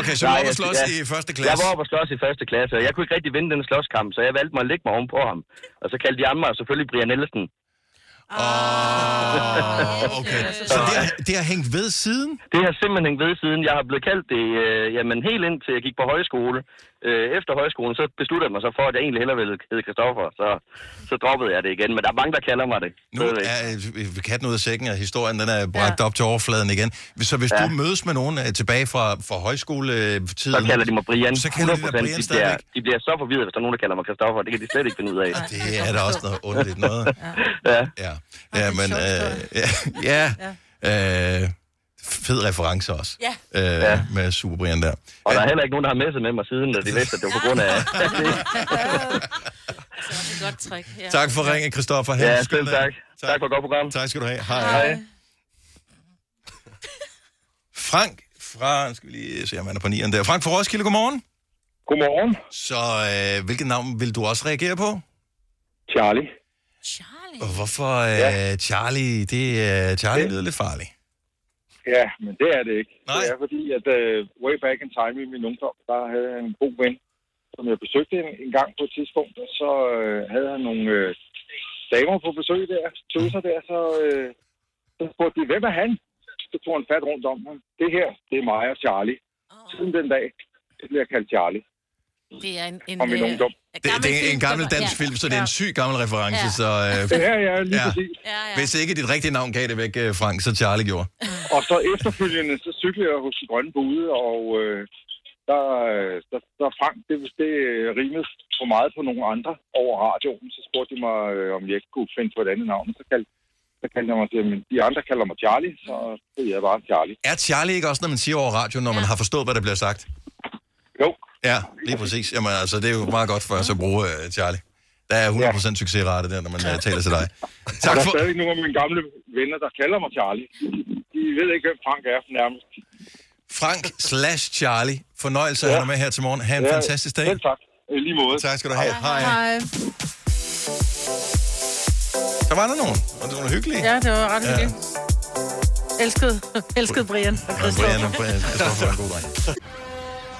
Okay, så du var oppe og slås i første klasse? Jeg var oppe og slås i første klasse, og jeg kunne ikke rigtig vinde den slåskamp, så jeg valgte mig at lægge mig ovenpå ham. Og så kaldte de andre mig selvfølgelig Brian Ellison. Oh, okay. Så det har, det har hængt ved siden? Det har simpelthen hængt ved siden. Jeg har blevet kaldt det, øh, jamen helt indtil jeg gik på højskole. Øh, efter højskolen, så besluttede jeg mig så for, at jeg egentlig hellere ville hedde Christoffer. Så, så droppede jeg det igen. Men der er mange, der kalder mig det. Nu er øh, katten ud af sækken, og historien den er bragt ja. op til overfladen igen. Så hvis ja. du mødes med nogen øh, tilbage fra, fra højskoletiden... Så kalder de mig Brian. Så kalder de dig 100%. Brian de, bliver, de bliver så forvirret, hvis der er nogen, der kalder mig Christoffer. Det kan de slet ikke finde ud af. Det er da også noget underligt noget. Ja. Ja, ja men... Øh, ja, ja øh, fed reference også. Ja. Øh, Ja. Med Super Brian der. Og der er heller ikke nogen, der har messet med mig siden, da de [LAUGHS] vidste, at det var på grund af... [LAUGHS] Det er godt træk. Ja. Tak for ringen, Christoffer. Ja, selv dag. tak. Tak for et godt program. Tak skal du have. Hej. Hej. [LAUGHS] Frank fra... Skal vi lige se, om han er på nieren der. Frank fra Roskilde, godmorgen. Godmorgen. Så øh, hvilket navn vil du også reagere på? Charlie. Og hvorfor øh, ja. Charlie? Det, øh, Charlie lyder lidt farlig. Ja, men det er det ikke. Nej. Det er fordi, at uh, way back in time i min ungdom, der havde jeg en god ven, som jeg besøgte en, en gang på et tidspunkt, og så øh, havde han nogle øh, damer på besøg der, tøser der, så, øh, så spurgte de, hvem er han? Så tog han fat rundt om ham. Det her, det er mig og Charlie. Siden den dag, det bliver jeg kaldt Charlie. Det er en, en, Og min øh, ungdom. Det, det er en gammel dansk Ja. film, så det er en syg gammel reference. Ja. Så, øh, Ja, ja, lige præcis. Ja, ja. Hvis ikke dit rigtige navn gav det væk, øh, Frank, så Charlie gjorde. Og så efterfølgende, så cyklede jeg hos grønne bude, og øh, der, øh, der, der Frank, det, det rimede for meget på nogle andre over radioen. Så spurgte de mig, øh, om jeg ikke kunne finde på et andet navn. Så kaldte, så kaldte jeg mig men de andre kalder mig Charlie, så det er jeg bare Charlie. Er Charlie ikke også, når man siger over radio, når man har forstået, hvad der bliver sagt? Jo. Ja, lige præcis. Jamen, altså, det er jo meget godt for os at bruge uh, Charlie. Der er 100% succesrate der, når man uh, taler til dig. Tak og der er for... stadig nogle af mine gamle venner, der kalder mig Charlie. De, ved ikke, hvem Frank er nærmest. Frank slash Charlie. Fornøjelse at have dig med her til morgen. Ha' en Ja, fantastisk dag. Selv tak. I lige måde. Tak skal du have. Hej. Hej. Så var der nogen, og det var hyggeligt. Ja, det var ret hyggeligt. Elskede, elskede Brian og Ja, Christoffer. Brian, Brian, Christoffer er en god dreng.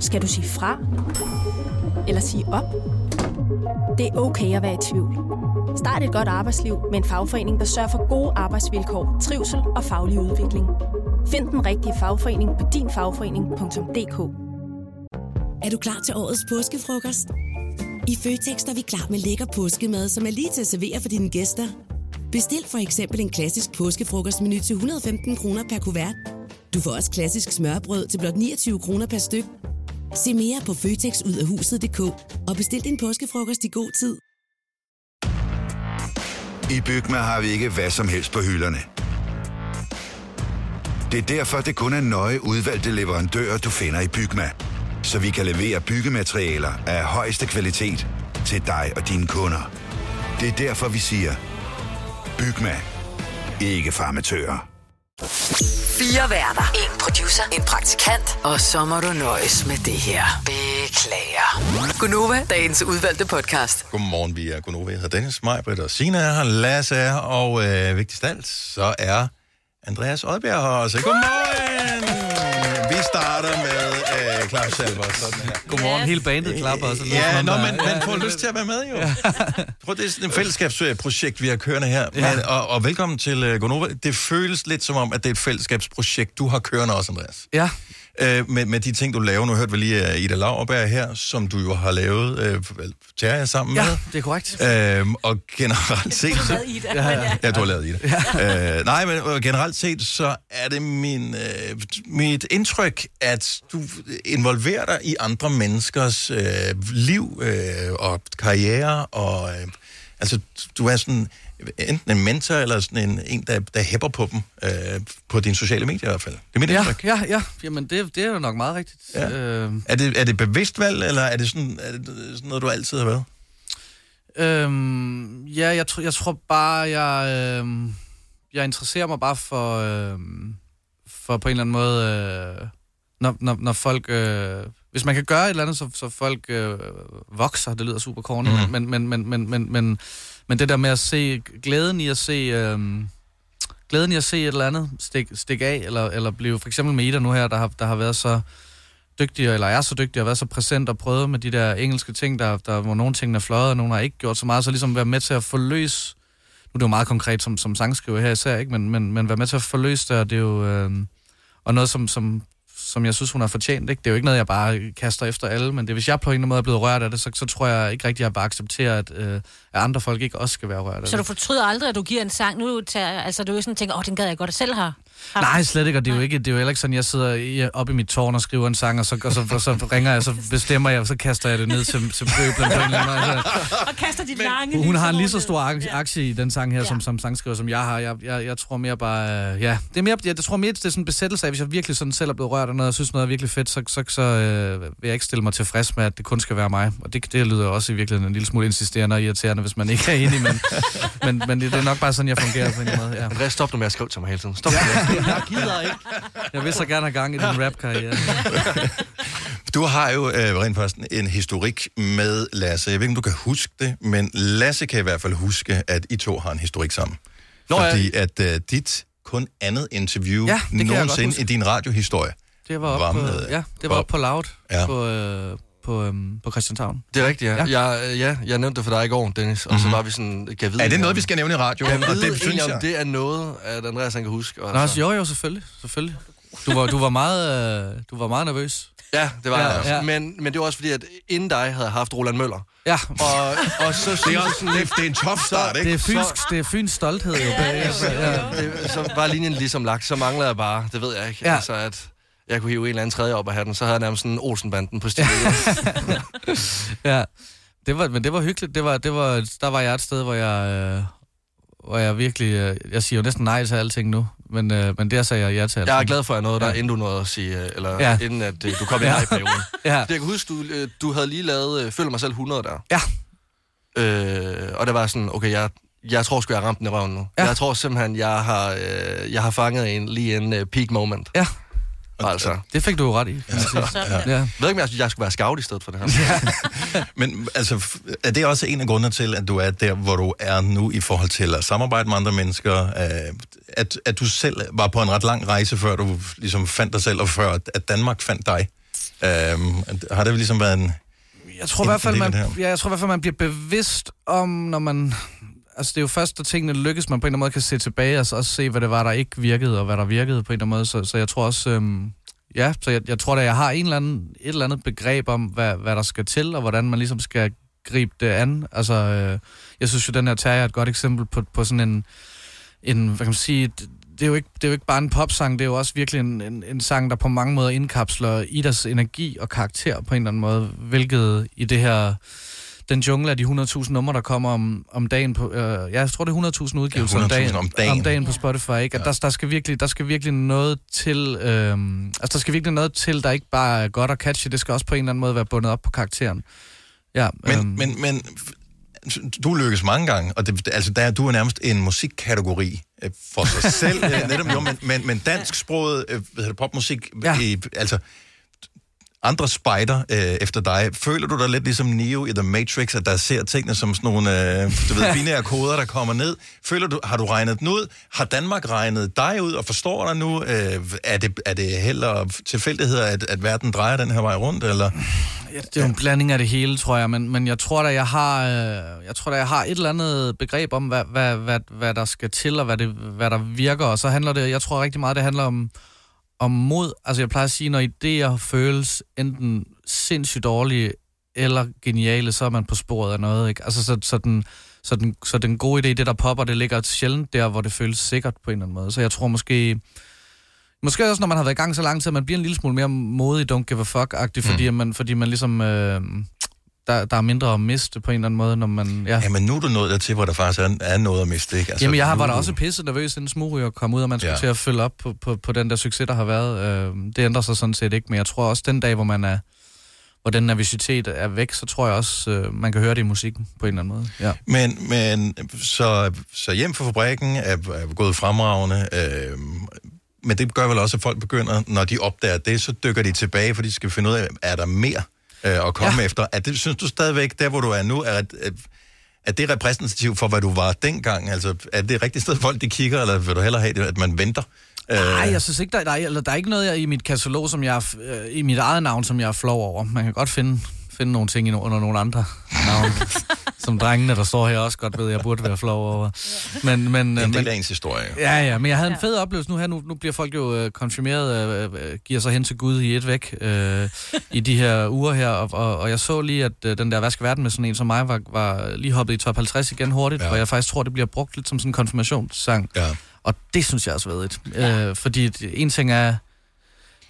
Skal du sige fra? Eller sige op? Det er okay at være i tvivl. Start et godt arbejdsliv med en fagforening, der sørger for gode arbejdsvilkår, trivsel og faglig udvikling. Find den rigtige fagforening på dinfagforening.dk Er du klar til årets påskefrokost? I Føtex er vi klar med lækker påskemad, som er lige til at servere for dine gæster. Bestil for eksempel en klassisk påskefrokostmenu til 115 kroner per kuvert. Du får også klassisk smørbrød til blot 29 kroner per styk. Se mere på føtexudafhuset.dk og bestil din påskefrokost i god tid. I Bygma har vi ikke hvad som helst på hylderne. Det er derfor, det kun er nøje udvalgte leverandører, du finder i Bygma. Så vi kan levere byggematerialer af højeste kvalitet til dig og dine kunder. Det er derfor, vi siger, Bygma. Ikke farmatører. Fire værter. En producer. En praktikant. Og så må du nøjes med det her. Beklager. Gunova, dagens udvalgte podcast. Godmorgen, vi er Gunova. Jeg hedder Dennis, Majbrit og Sina er her, Lasse er her, og øh, vigtigst af alt, så er Andreas Oddbjerg her også. Godmorgen! Vi starter med øh, Claus Salver, sådan her. Godmorgen, hele bandet klapper også. Ja, nå, men man får lyst til at være med, jo. [LAUGHS] Prøv, det er sådan et fællesskabsprojekt, vi har kørende her. Ja. Men, og, og velkommen til uh, Gonova. Det føles lidt som om, at det er et fællesskabsprojekt, du har kørende også, Andreas. Ja. Øh, med, med de ting, du laver. Nu hørte vi lige uh, Ida Lauerberg her, som du jo har lavet øh, Terje sammen Ja, med. det er korrekt. Øhm, og generelt set... [LAUGHS] Du har lavet Ida, Ja, ja. ja, du har lavet Ida. Ja. [LAUGHS] Øh, nej, men generelt set, så er det min, øh, mit indtryk, at du involverer dig i andre menneskers øh, liv øh, og karriere, og øh, altså, du er sådan enten en mentor, eller sådan en, en der, der hæpper på dem, øh, på dine sociale medier i hvert fald. Det er mit Ja, indtryk. ja, ja. Jamen, det, det er jo nok meget rigtigt. Ja. Øh, Er det, er det bevidst valg, eller er det, sådan, er det sådan noget, du altid har været? Øhm, ja, jeg, tror, jeg tror bare, jeg, øhm, jeg interesserer mig bare for, øhm, for på en eller anden måde, øh, når, når, når folk... Øh, hvis man kan gøre et eller andet, så, så folk øh, vokser, det lyder super corny, mm. men, men, men, men, men, men, men det der med at se, glæden i at se... Øh, glæden i at se et eller andet stik, stik af, eller, eller blive for eksempel med Ida nu her, der har, der har været så dygtig, eller er så dygtig, og været så præsent og prøvet med de der engelske ting, der, der hvor nogle ting er fløjet, og nogle har ikke gjort så meget, så ligesom være med til at forløse, nu er det jo meget konkret som, som sangskriver her især, ikke? Men, men, men være med til at forløse det, og det er jo, øh, og noget som, som, som jeg synes, hun har fortjent, ikke? Det er jo ikke noget, jeg bare kaster efter alle, men det, hvis jeg på en eller anden måde er blevet rørt af det, så, så tror jeg ikke rigtig, at jeg bare accepterer, at, øh, at andre folk ikke også skal være rørt af Så du det. fortryder aldrig, at du giver en sang? Nu tager, altså, du er sådan tænker, åh, den gad jeg godt selv har. Nej, slet ikke, og det er jo ikke, det er jo heller ikke sådan, jeg sidder oppe i mit tårn og skriver en sang, og så, og så, og så ringer jeg, så bestemmer jeg, og så kaster jeg det ned til, til pøblen på en eller anden. Altså, Og kaster dit lange hun har en lige så stor ak- aktie i den sang her, som, som sangskriver, som jeg har. Jeg, jeg, jeg tror mere bare, øh, ja, det er mere, jeg, jeg tror mere, det er sådan en besættelse af, hvis jeg virkelig sådan selv er blevet rørt af noget, og synes noget er virkelig fedt, så, så, så øh, vil jeg ikke stille mig tilfreds med, at det kun skal være mig. Og det, det lyder også i virkeligheden en lille smule insisterende og irriterende, hvis man ikke er enig, men, men, men det, det er nok bare sådan, jeg fungerer på en måde. Ja. Andreas, stop nu med at skrive til mig hele tiden. Stop Ja. Jeg gider ikke. Jeg vil så gerne have gang i din rap-karriere. [LAUGHS] Du har jo øh, rent faktisk en historik med Lasse. Jeg ved ikke, om du kan huske det, men Lasse kan i hvert fald huske, at I to har en historik sammen. Nå, Nå, ja. Fordi at øh, dit kun andet interview Ja, nogensinde i din radiohistorie Det var op på, med- ja, det var op på Loud ja. på, øh, på, øhm, på Christianshavn. Det er rigtigt, ja. Ja. ja. Jeg, ja, jeg nævnte det for dig i går, Dennis, og mm-hmm. så var vi sådan, kan vide... Er det noget, vi skal nævne i radioen? Kan Og vide, det det, synes jeg. det er noget, at Andreas han kan huske. Og Nå, altså, jo, jo, selvfølgelig. selvfølgelig. Du var, du var, meget, øh, du var meget nervøs. Ja, det var Ja, ja, jeg også. ja. Ja. Men, men det var også fordi, at inden dig havde jeg haft Roland Møller. Ja. Og, og så synes jeg sådan lidt... Det er en tough start, Det er fynsk, det er fyns stolthed jo. bagefter. Ja. Det, så var linjen ligesom lagt, så mangler jeg bare, det ved jeg ikke, Ja. ja. altså at jeg kunne hive en eller anden tredje op af hatten, så havde jeg nærmest sådan Olsenbanden på stilen. [LAUGHS] ja. Det var, men det var hyggeligt. Det var, det var, der var jeg et sted, hvor jeg, øh, hvor jeg virkelig... Øh, jeg siger jo næsten nej til alting nu, men, øh, men der sagde jeg ja til alting. jeg er glad for, at jeg nåede der, Ja. inden du nåede at sige, øh, eller Ja. inden at øh, du kom ind Ja. i perioden. [LAUGHS] Ja. Det, jeg kan huske, du, øh, du havde lige lavet øh, Følg mig selv 100 der. Ja. Øh, og det var sådan, okay, jeg, jeg tror sgu, jeg har ramt den i røven nu. Ja. Jeg tror simpelthen, jeg har, øh, jeg har fanget en lige en uh, peak moment. Ja. Altså. Det fik du jo ret i. sige. Ja. Ja. Jeg ved ikke, om jeg, skulle være scout i stedet for det her. [LAUGHS] Men altså, er det også en af grundene til, at du er der, hvor du er nu i forhold til at samarbejde med andre mennesker? Øh, at, at du selv var på en ret lang rejse, før du ligesom fandt dig selv, og før at- Danmark fandt dig? Øh, har det ligesom været en... Jeg tror, i hvert fald, man, ja, jeg tror i hvert fald, man bliver bevidst om, når man... Altså, det er jo først, da tingene lykkes, man på en eller anden måde kan se tilbage og så også se, hvad det var, der ikke virkede, og hvad der virkede på en eller anden måde. Så, så jeg tror også... Øhm, ja, så jeg, jeg tror da, jeg har en eller anden, et eller andet begreb om, hvad, hvad der skal til, og hvordan man ligesom skal gribe det an. Altså, øh, jeg synes jo, den her Terje er et godt eksempel på, på sådan en, en, hvad kan man sige, det, det er, jo ikke, det er jo ikke bare en popsang, det er jo også virkelig en, en, en sang, der på mange måder indkapsler Idas energi og karakter på en eller anden måde, hvilket i det her, den jungle af de 100.000 numre, der kommer om, om dagen på, øh, ja, jeg tror det er 100.000 udgivelser Ja, 100.000 om, dagen, om dagen. om dagen på Spotify, ikke? At der, der, skal virkelig, der skal virkelig noget til, øh, altså der skal virkelig noget til, der ikke bare er godt og catchy, det skal også på en eller anden måde være bundet op på karakteren. Ja, Men, øhm, men, men du lykkes mange gange, og det, altså, der, du er nærmest en musikkategori øh, for sig selv, [LAUGHS] øh, netop jo, men, men, men dansksproget øh, hvad hedder det, popmusik, ja. i, altså andre spejder øh, efter dig. Føler du dig lidt ligesom Neo i The Matrix, at der ser tingene som sådan nogle øh, du ved, [LAUGHS] binære koder, der kommer ned? Føler du, har du regnet den ud? Har Danmark regnet dig ud og forstår dig nu? Øh, er, det, er det held og tilfældigheder, at, at verden drejer den her vej rundt, eller? Ja, det er jo en blanding af det hele, tror jeg, men, men jeg tror da, jeg har, øh, jeg tror da, jeg har et eller andet begreb om, hvad, hvad, hvad, hvad der skal til, og hvad, det, hvad der virker, og så handler det, jeg tror rigtig meget, det handler om, om mod. Altså jeg plejer at sige, når idéer føles enten sindssygt dårlige eller geniale, så er man på sporet af noget, ikke? Altså så, så, den, så, den, så den gode idé, det der popper, det ligger sjældent der, hvor det føles sikkert på en eller anden måde. Så jeg tror måske... Måske også, når man har været i gang så lang tid, at man bliver en lille smule mere modig, don't give a fuck-agtig, mm. fordi, man, fordi man ligesom... Øh, der, der er mindre at miste på en eller anden måde, når man... Ja. Jamen nu er du nået dertil, hvor der faktisk er, er noget at miste, ikke? Altså, Jamen jeg har, var da også pisse nervøs, inden smugryger kom ud, og man skulle ja. til at følge op på, på, på den der succes, der har været. Øh, det ændrer sig sådan set ikke, men jeg tror også, den dag, hvor man er hvor den nervøsitet er væk, så tror jeg også, øh, man kan høre det i musikken på en eller anden måde. Ja. Men, men så, så hjem fra fabrikken er, er gået fremragende, øh, men det gør vel også, at folk begynder, når de opdager det, så dykker de tilbage, for de skal finde ud af, er der mere øh, at komme ja. efter? Er det, synes du stadigvæk, der hvor du er nu, er, er, er det repræsentativt for, hvad du var dengang? Altså, er det rigtigt sted, folk de kigger, eller vil du hellere have det, at man venter? Øh, Nej, jeg synes ikke, der, der, er, eller der er ikke noget jeg, i mit katalog, som jeg, øh, i mit eget navn, som jeg er flov over. Man kan godt finde, finde nogle ting under nogle andre navne, [LAUGHS] som drengene, der står her, også godt ved, jeg burde være flov over. Men, men, det er en øh, del af ens historie. Ja, ja, men jeg havde en fed oplevelse nu her. Nu, nu bliver folk jo øh, konfirmeret, øh, øh, giver sig hen til Gud i et væk øh, i de her uger her. Og, og, og jeg så lige, at øh, den der Hvad skal verden med sådan en som mig, var, var lige hoppet i top 50 igen hurtigt, ja. og jeg faktisk tror, det bliver brugt lidt som sådan en konfirmationssang. Ja. Og det synes jeg er svedigt. Ja. Øh, fordi det- en ting er...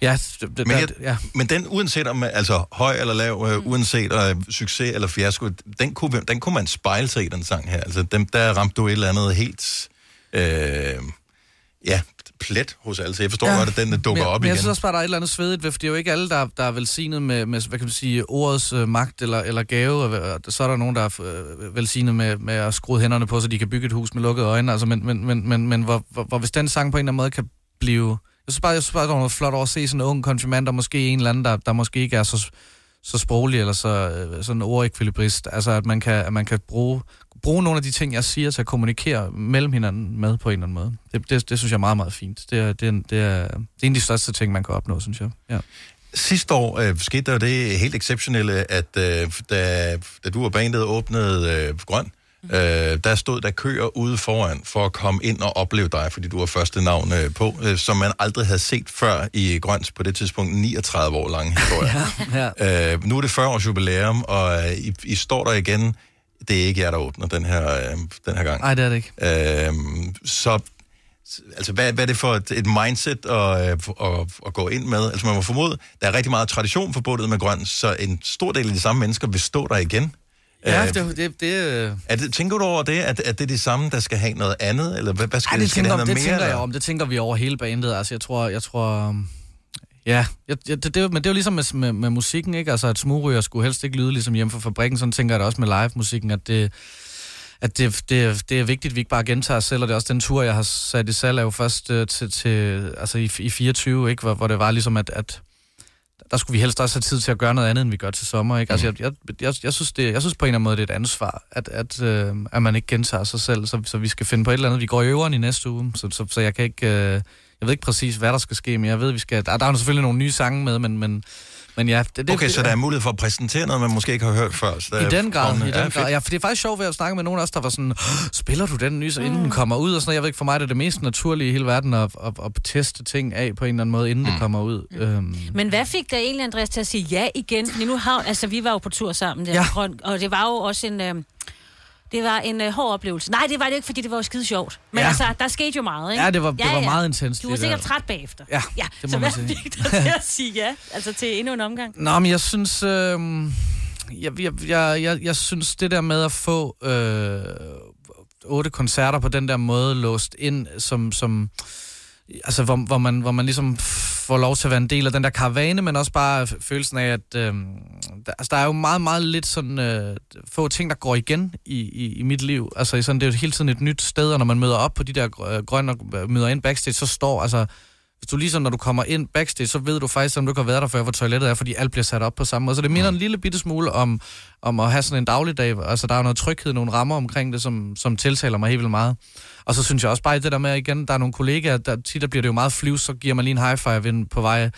Ja, det, Men, jeg, ja. men den, uanset om altså høj eller lav, øh, uanset øh, succes eller fiasko, den kunne, den kunne man spejle sig i, den sang her. Altså, dem, der ramte du et eller andet helt... Øh, ja, plet hos alle. Så jeg forstår ja. godt, at den der dukker men, op men jeg igen. synes også bare, der er et eller andet svedigt ved, for det er jo ikke alle, der, der er velsignet med, med, hvad kan man sige, ordets øh, magt eller, eller gave, og så er der nogen, der er øh, velsignet med, med at skrue hænderne på, så de kan bygge et hus med lukkede øjne, altså, men, men, men, men, men hvor, hvor, hvor, hvis den sang på en eller anden måde kan blive... Jeg synes bare, jeg synes bare det er noget flot over at se sådan en ung konfirmand, der måske en eller anden, der, der måske ikke er så, så sproglig eller så øh, sådan ordekvilibrist. Altså, at man kan, at man kan bruge, bruge nogle af de ting, jeg siger, til at kommunikere mellem hinanden med på en eller anden måde. Det, det, det synes jeg er meget, meget fint. Det er, det, er, det, er, det er en af de største ting, man kan opnå, synes jeg. Ja. Sidste år øh, skete der jo det helt exceptionelle, at øh, da, da du og bandet åbnede øh, Grøn, øh, der stod der køer ude foran for at komme ind og opleve dig, fordi du var første navn øh, på, øh, som man aldrig havde set før i Grøns på det tidspunkt 39 år lang historie. [LAUGHS] ja. øh, nu er det 40 års jubilæum, og øh, I, I står der igen. Det er ikke jer, der åbner den her, øh, den her gang. Nej, det er det ikke. Øh, så altså, hvad, hvad er det for et, et mindset at, øh, at, at gå ind med? Altså, man må formode, der er rigtig meget tradition forbundet med grøn, så en stor del af de samme mennesker vil stå der igen. Ja, Øh, det, det, det, øh, er det, tænker du over det, at, at det er de samme, der skal have noget andet? Eller hvad, hvad skal, Ej, det, skal tænker, det noget tænker mere? jeg eller? om. Det tænker vi over hele bandet. Altså, jeg tror... Jeg tror um, ja, jeg, jeg, det, det, men det er jo ligesom med, med, med musikken, ikke? Altså, at smugryger skulle helst ikke lyde ligesom hjemme fra fabrikken. Sådan tænker jeg da også med live-musikken, at det at det, det, er- det er vigtigt, at vi ikke bare gentager os selv, og det er også den tur, jeg har sat i salg, er jo først øh, til, til, altså i, i 24, ikke? Hvor, hvor det var ligesom, at, at der skulle vi helst også have tid til at gøre noget andet, end vi gør til sommer. Ikke? Altså, jeg, jeg, jeg, jeg, synes det, jeg synes på en eller anden måde, det er et ansvar, at, at, øh, at man ikke gentager sig selv, så, så vi skal finde på et eller andet. Vi går i øveren i næste uge, så, så, så jeg kan ikke... Øh, jeg ved ikke præcis, hvad der skal ske, men jeg ved, vi skal... Der, der er jo selvfølgelig nogle nye sange med, men, men, men ja... Det, det, Okay, så der er mulighed for at præsentere noget, man måske ikke har hørt før. Så der i den grad, i den fedt. grad. Ja, for det er faktisk sjovt ved at snakke med nogen også, der var sådan, spiller du den nye, så inden den kommer ud, og sådan noget. Jeg ved ikke, for mig er det det mest naturlige i hele verden at, at, at teste ting af på en eller anden måde, inden mm. det kommer ud. Øhm, Men hvad fik der egentlig, Andreas, til at sige ja igen? Fordi nu har, altså, vi var jo på tur sammen der, ja. og det var jo også en... Øh, det var en øh, hård oplevelse. Nej, det var det ikke, fordi det var skide sjovt. Men Ja. ja. altså, der skete jo meget, ikke? Ja, det var- det var meget intenst, Du var sikkert der. træt bagefter. Ja, ja. det må så man hvad sige. fik dig til [LAUGHS] at sige ja? Altså til endnu en omgang? Nå, men jeg synes... Øh, jeg, jeg, jeg, jeg, jeg synes, det der med at få øh, otte koncerter på den der måde låst ind, som... som altså, hvor, hvor, man, hvor man ligesom får lov til at være en del af den der karavane, men også bare følelsen af, at øh, der, altså, der er jo meget, meget lidt sådan øh, få ting, der går igen i, i, i mit liv. Altså, i sådan, det er jo hele tiden et nyt sted, og når man møder op på de der øh, grønne og øh, møder ind backstage, så står, altså, hvis du ligesom, når du kommer ind backstage, så ved du faktisk, om du ikke har været der før, hvor toilettet er, fordi alt bliver sat op på samme måde. Så det minder en lille bitte smule om, om at have sådan en dagligdag. Altså, der er noget tryghed, nogle rammer omkring det, som, som tiltaler mig helt vildt meget. Og så synes jeg også bare, det der med, igen, der er nogle kollegaer, der tit der bliver det jo meget flyv, så giver man lige en high five ind på vej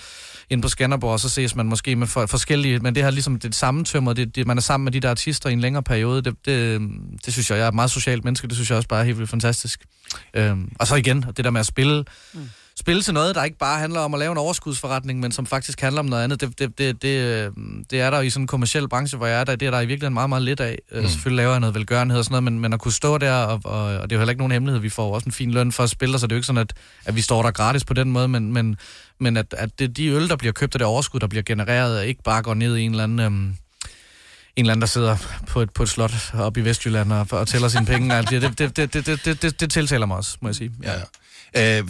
ind på Skanderborg, og så ses man måske med for, forskellige, men det her ligesom det samme tømmer, det, det, man er sammen med de der artister i en længere periode, det, det, det synes jeg, jeg er et meget socialt menneske, det synes jeg også bare er helt vildt fantastisk. Øhm, og så igen, det der med at spille, mm. Spille til noget, der ikke bare handler om at lave en overskudsforretning, men som faktisk handler om noget andet, det, det, det, det, det er der i sådan en kommersiel branche, hvor jeg er der, det er der i virkeligheden meget, meget lidt af. Mm. Selvfølgelig laver jeg noget velgørenhed og sådan noget, men, men at kunne stå der, og, og, og det er jo heller ikke nogen hemmelighed, vi får også en fin løn for at spille, så det er jo ikke sådan, at, at vi står der gratis på den måde, men, men, men at, at det, de øl, der bliver købt, og det overskud, der bliver genereret, ikke bare går ned i en eller anden... Øhm, en eller anden, der sidder på et, på et slot oppe i Vestjylland og, og tæller sine penge. det, det, det, det, det, det, det, det tiltaler mig også, må jeg sige. Ja. ja. Øh,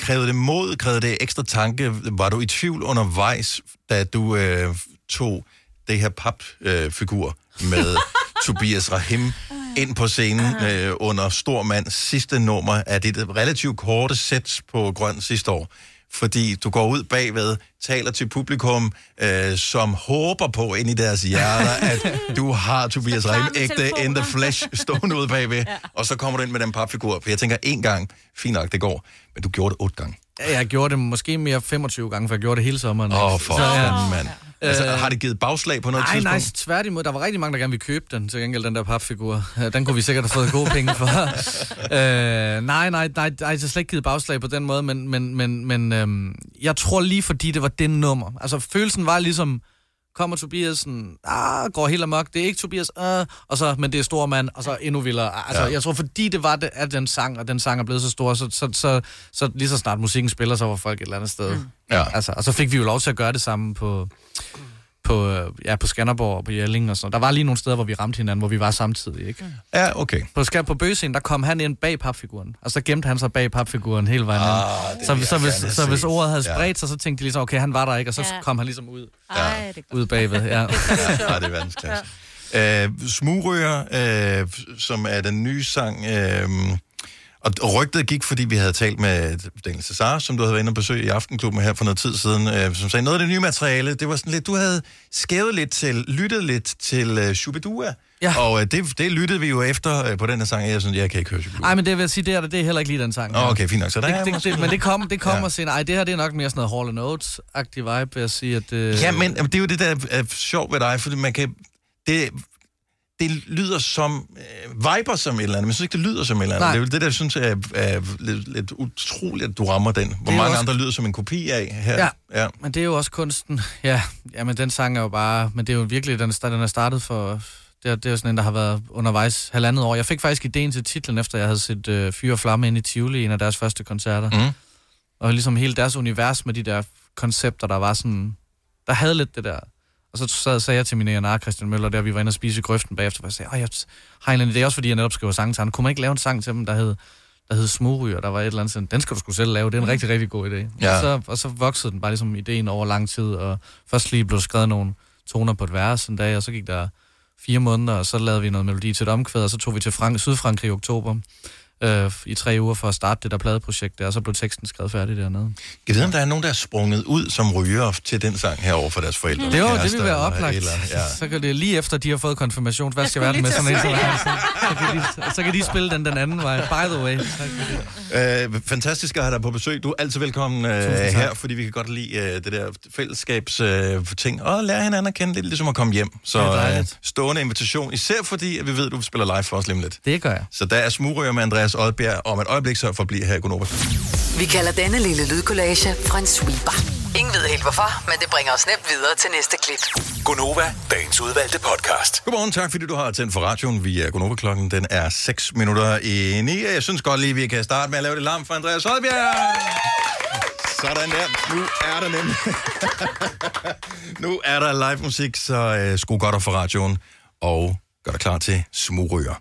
krævede det mod, krævede det ekstra tanke? Var du i tvivl undervejs, da du øh, tog det her papfigur øh, med [LAUGHS] Tobias Rahim ind på scenen øh, under Stor Mands sidste nummer af det relativt korte sæt på Grøn sidste år? Fordi du går ud bagved, taler til publikum, øh, som håber på ind i deres hjerter, [LAUGHS] at du har Tobias Rahim ægte in the flesh [LAUGHS] stående ude bagved, ja. og så kommer du ind med den papfigur. For jeg tænker, en gang, fint nok, det går, men du gjorde det otte gange. Jeg gjorde det måske mere 25 gange, for jeg gjorde det hele sommeren. Åh, ikke? for Så, ja. mand. Altså, Øh, har det givet bagslag på noget nej, tidspunkt? nej, tværtimod. Der var rigtig mange, der gerne ville købe den, til gengæld den der papfigur. Den kunne vi sikkert have fået gode penge for. [LAUGHS] øh, nej, nej, nej, nej, har slet ikke givet bagslag på den måde, men, men, men, men øhm, jeg tror lige, fordi det var det nummer. Altså, følelsen var ligesom, kommer Tobiasen, ah, går helt amok, det er ikke Tobias, ah, og så, men det er stor mand, og så endnu vildere. Altså, Ja. ja. jeg tror, fordi det var det, at den sang, og den sang er blevet så stor, så, så, så, så lige så snart musikken spiller, så var folk et eller andet sted. Mm. Ja. Altså, og så fik vi jo lov til at gøre det samme på, på, øh, ja, på Skanderborg og på Jelling og sådan. Der var lige nogle steder, hvor vi ramte hinanden, hvor vi var samtidig, ikke? Ja, okay. På, på Bøgescenen, der kom han ind bag papfiguren, og så gemte han sig bag papfiguren hele vejen Ah, ind. Så, så, hvis, så se. hvis ordet havde Ja. spredt sig, så tænkte de ligesom, okay, han var der ikke, og så Ja. kom han ligesom ud, Ej, det ud bagved. Ja. [LAUGHS] Ja, det er verdensklasse. Ja. Øh, Smugryger, øh, som er den nye sang, øh, og rygtet gik, fordi vi havde talt med Daniel Cesar, som du havde været inde og besøge i Aftenklubben her for noget tid siden, øh, som sagde, noget af det nye materiale, det var sådan lidt, du havde skævet lidt til, lyttet lidt til øh, Shubidua. Ja. Og øh, det, det lyttede vi jo efter øh, på den her sang, jeg synes, jeg kan ikke høre Shubidua. Ej, men det vil jeg sige, det er, det er heller ikke lige den sang. Nå, okay, fint nok. Så der er det, det, måske det, men det kom, det kom Ja. og senere. Ej, det her det er nok mere sådan noget Hall Notes-agtig vibe, vil jeg sige. At, øh, Ja, men det er jo det, der er sjovt ved dig, fordi man kan... Det, det lyder som... Øh, viber som et eller andet, men jeg synes ikke, det lyder som et eller andet. Nej. Det er det, der jeg synes er, er lidt, lidt utroligt, at du rammer den. Hvor mange også- andre lyder som en kopi af her. Ja. ja. Men det er jo også kunsten. Ja, ja men den sang er jo bare... Men det er jo virkelig, den, den er startet for... Det er, det er jo sådan en, der har været undervejs halvandet år. Jeg fik faktisk ideen til titlen, efter jeg havde set øh, Fyre og Flamme ind i Tivoli, en af deres første koncerter. Mm. Og ligesom hele deres univers med de der koncepter, der var sådan... Der havde lidt det der... Og så sad, sagde jeg til min A&R, Christian Møller, der vi var inde og spise i grøften bagefter, og jeg sagde, "Åh, jeg har en anden idé, også fordi jeg netop skriver sange til ham. Kunne man ikke lave en sang til dem, der hed, der hed Smugryger, der var et eller andet sådan, den skal du sgu selv lave, det er en rigtig, rigtig god idé. Ja. Og, så, og så voksede den bare ligesom ideen over lang tid, og først lige blev skrevet nogle toner på et vers en dag, og så gik der fire måneder, og så lavede vi noget melodi til et omkvæd, og så tog vi til Frank- Sydfrankrig i oktober øh, i tre uger for at starte det der pladeprojekt der, og så blev teksten skrevet færdig dernede. Jeg vide, om der er nogen, der er sprunget ud som ryger til den sang her over for deres forældre? Det, var, det vil være oplagt. eller Ja. Så kan det lige efter, de har fået konfirmation, hvad skal være med sådan en [LAUGHS] så, kan de, så kan de spille den den anden vej. By the way. Tak for det. Øh, fantastisk at have dig på besøg. Du er altid velkommen øh, her, fordi vi kan godt lide øh, det der fællesskabs øh, ting, og lære hinanden at kende. Det er ligesom at komme hjem. Så øh, stående invitation, især fordi at vi ved, at du spiller live for os lige lidt. Det gør jeg. Så der er smugryger med Andreas Oddbjerg om et øjeblik, så for at blive her i Gunova. Vi kalder denne lille lydkollage en sweeper. Ingen ved helt hvorfor, men det bringer os nemt videre til næste klip. Gunova, dagens udvalgte podcast. Godmorgen, tak fordi du har tændt for radioen. Vi er Gunova klokken. Den er 6 minutter i 9. Jeg synes godt lige, vi kan starte med at lave det larm for Andreas Oddbjerg. Sådan der. Nu er der nemlig. [LAUGHS] nu er der live musik, så øh, skru godt op for radioen. Og gør dig klar til smugryger.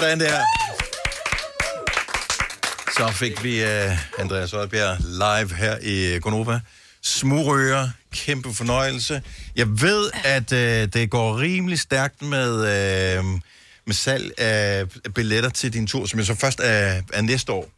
Sådan der. Så fik vi uh, Andreas Oddbjerg live her i Gonova. Smurøger, kæmpe fornøjelse. Jeg ved, at uh, det går rimelig stærkt med, uh, med salg af billetter til din tur, som jo så først er, er næste år.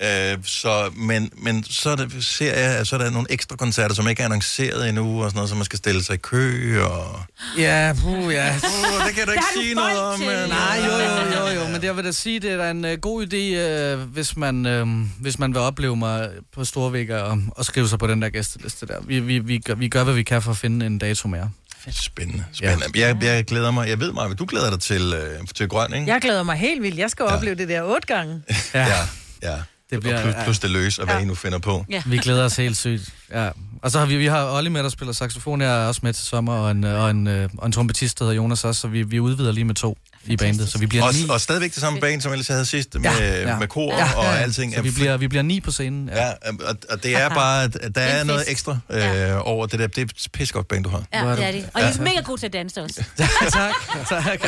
Uh, så, men, men så er det, ser jeg, at så er der nogle ekstra koncerter, som ikke er annonceret endnu, og sådan noget, så man skal stille sig i kø, og... Ja, puh, ja. Uh, det kan du ikke sige noget om. Men, Nej, jo, jo, jo, jo, men jeg vil da sige, det er da en uh, god idé, uh, hvis, man, uh, hvis man vil opleve mig på Storvægger og, og skrive sig på den der gæsteliste der. Vi, vi, vi, gør, vi gør, hvad vi kan for at finde en dato mere. Spændende, spændende. Ja. Jeg, jeg glæder mig. Jeg ved, Maja, du glæder dig til, øh, til grøn, ikke? Jeg glæder mig helt vildt. Jeg skal ja. opleve det der otte gange. [LAUGHS] Ja, ja. ja. Det bliver- og plus, plus det løs, og hvad I nu finder på. Ja. Vi glæder os helt sygt. Ja. Og så har vi, vi har Olli med, der spiller saxofon. Jeg er også med til sommer, og en, og en, øh, og en trompetist, der hedder Jonas også, så vi, vi udvider lige med to i bandet. Så vi bliver Og, ni. og stadigvæk det samme band, som ellers jeg havde sidst, med, Ja, ja. med kor Ja, og ja, ja. alting. Så vi bliver, vi bliver ni på scenen. Ja, og, og det er bare, at der er noget ekstra øh, over det der. Det er et pissegodt band, du har. Ja, det er de. Og I er mega gode til at danse også. [LAUGHS] tak, tak.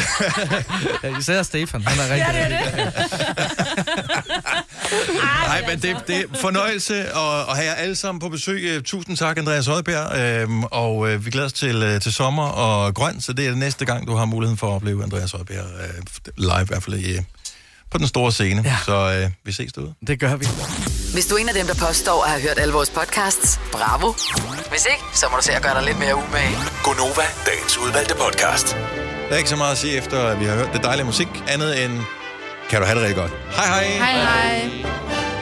Ja, især Stefan, han er rigtig, Ja, det er rigtig [LAUGHS] Nej, men det, det er fornøjelse at, at have jer alle sammen på besøg. Øh, Tusind tak, Andreas Højbjerg. Øhm, og øh, vi glæder os til, øh, til sommer og grøn, så det er det næste gang, du har muligheden for at opleve Andreas Højbjerg øh, live, i hvert fald i, på den store scene. Ja. Så øh, vi ses derude. Det gør vi. Hvis du er en af dem, der påstår at have hørt alle vores podcasts, bravo. Hvis ikke, så må du se at gøre dig lidt mere umage. Gonova, dagens udvalgte podcast. Der er ikke så meget at sige efter, at vi har hørt det dejlige musik, andet end, kan du have det rigtig godt. Hej hej! Hej hej.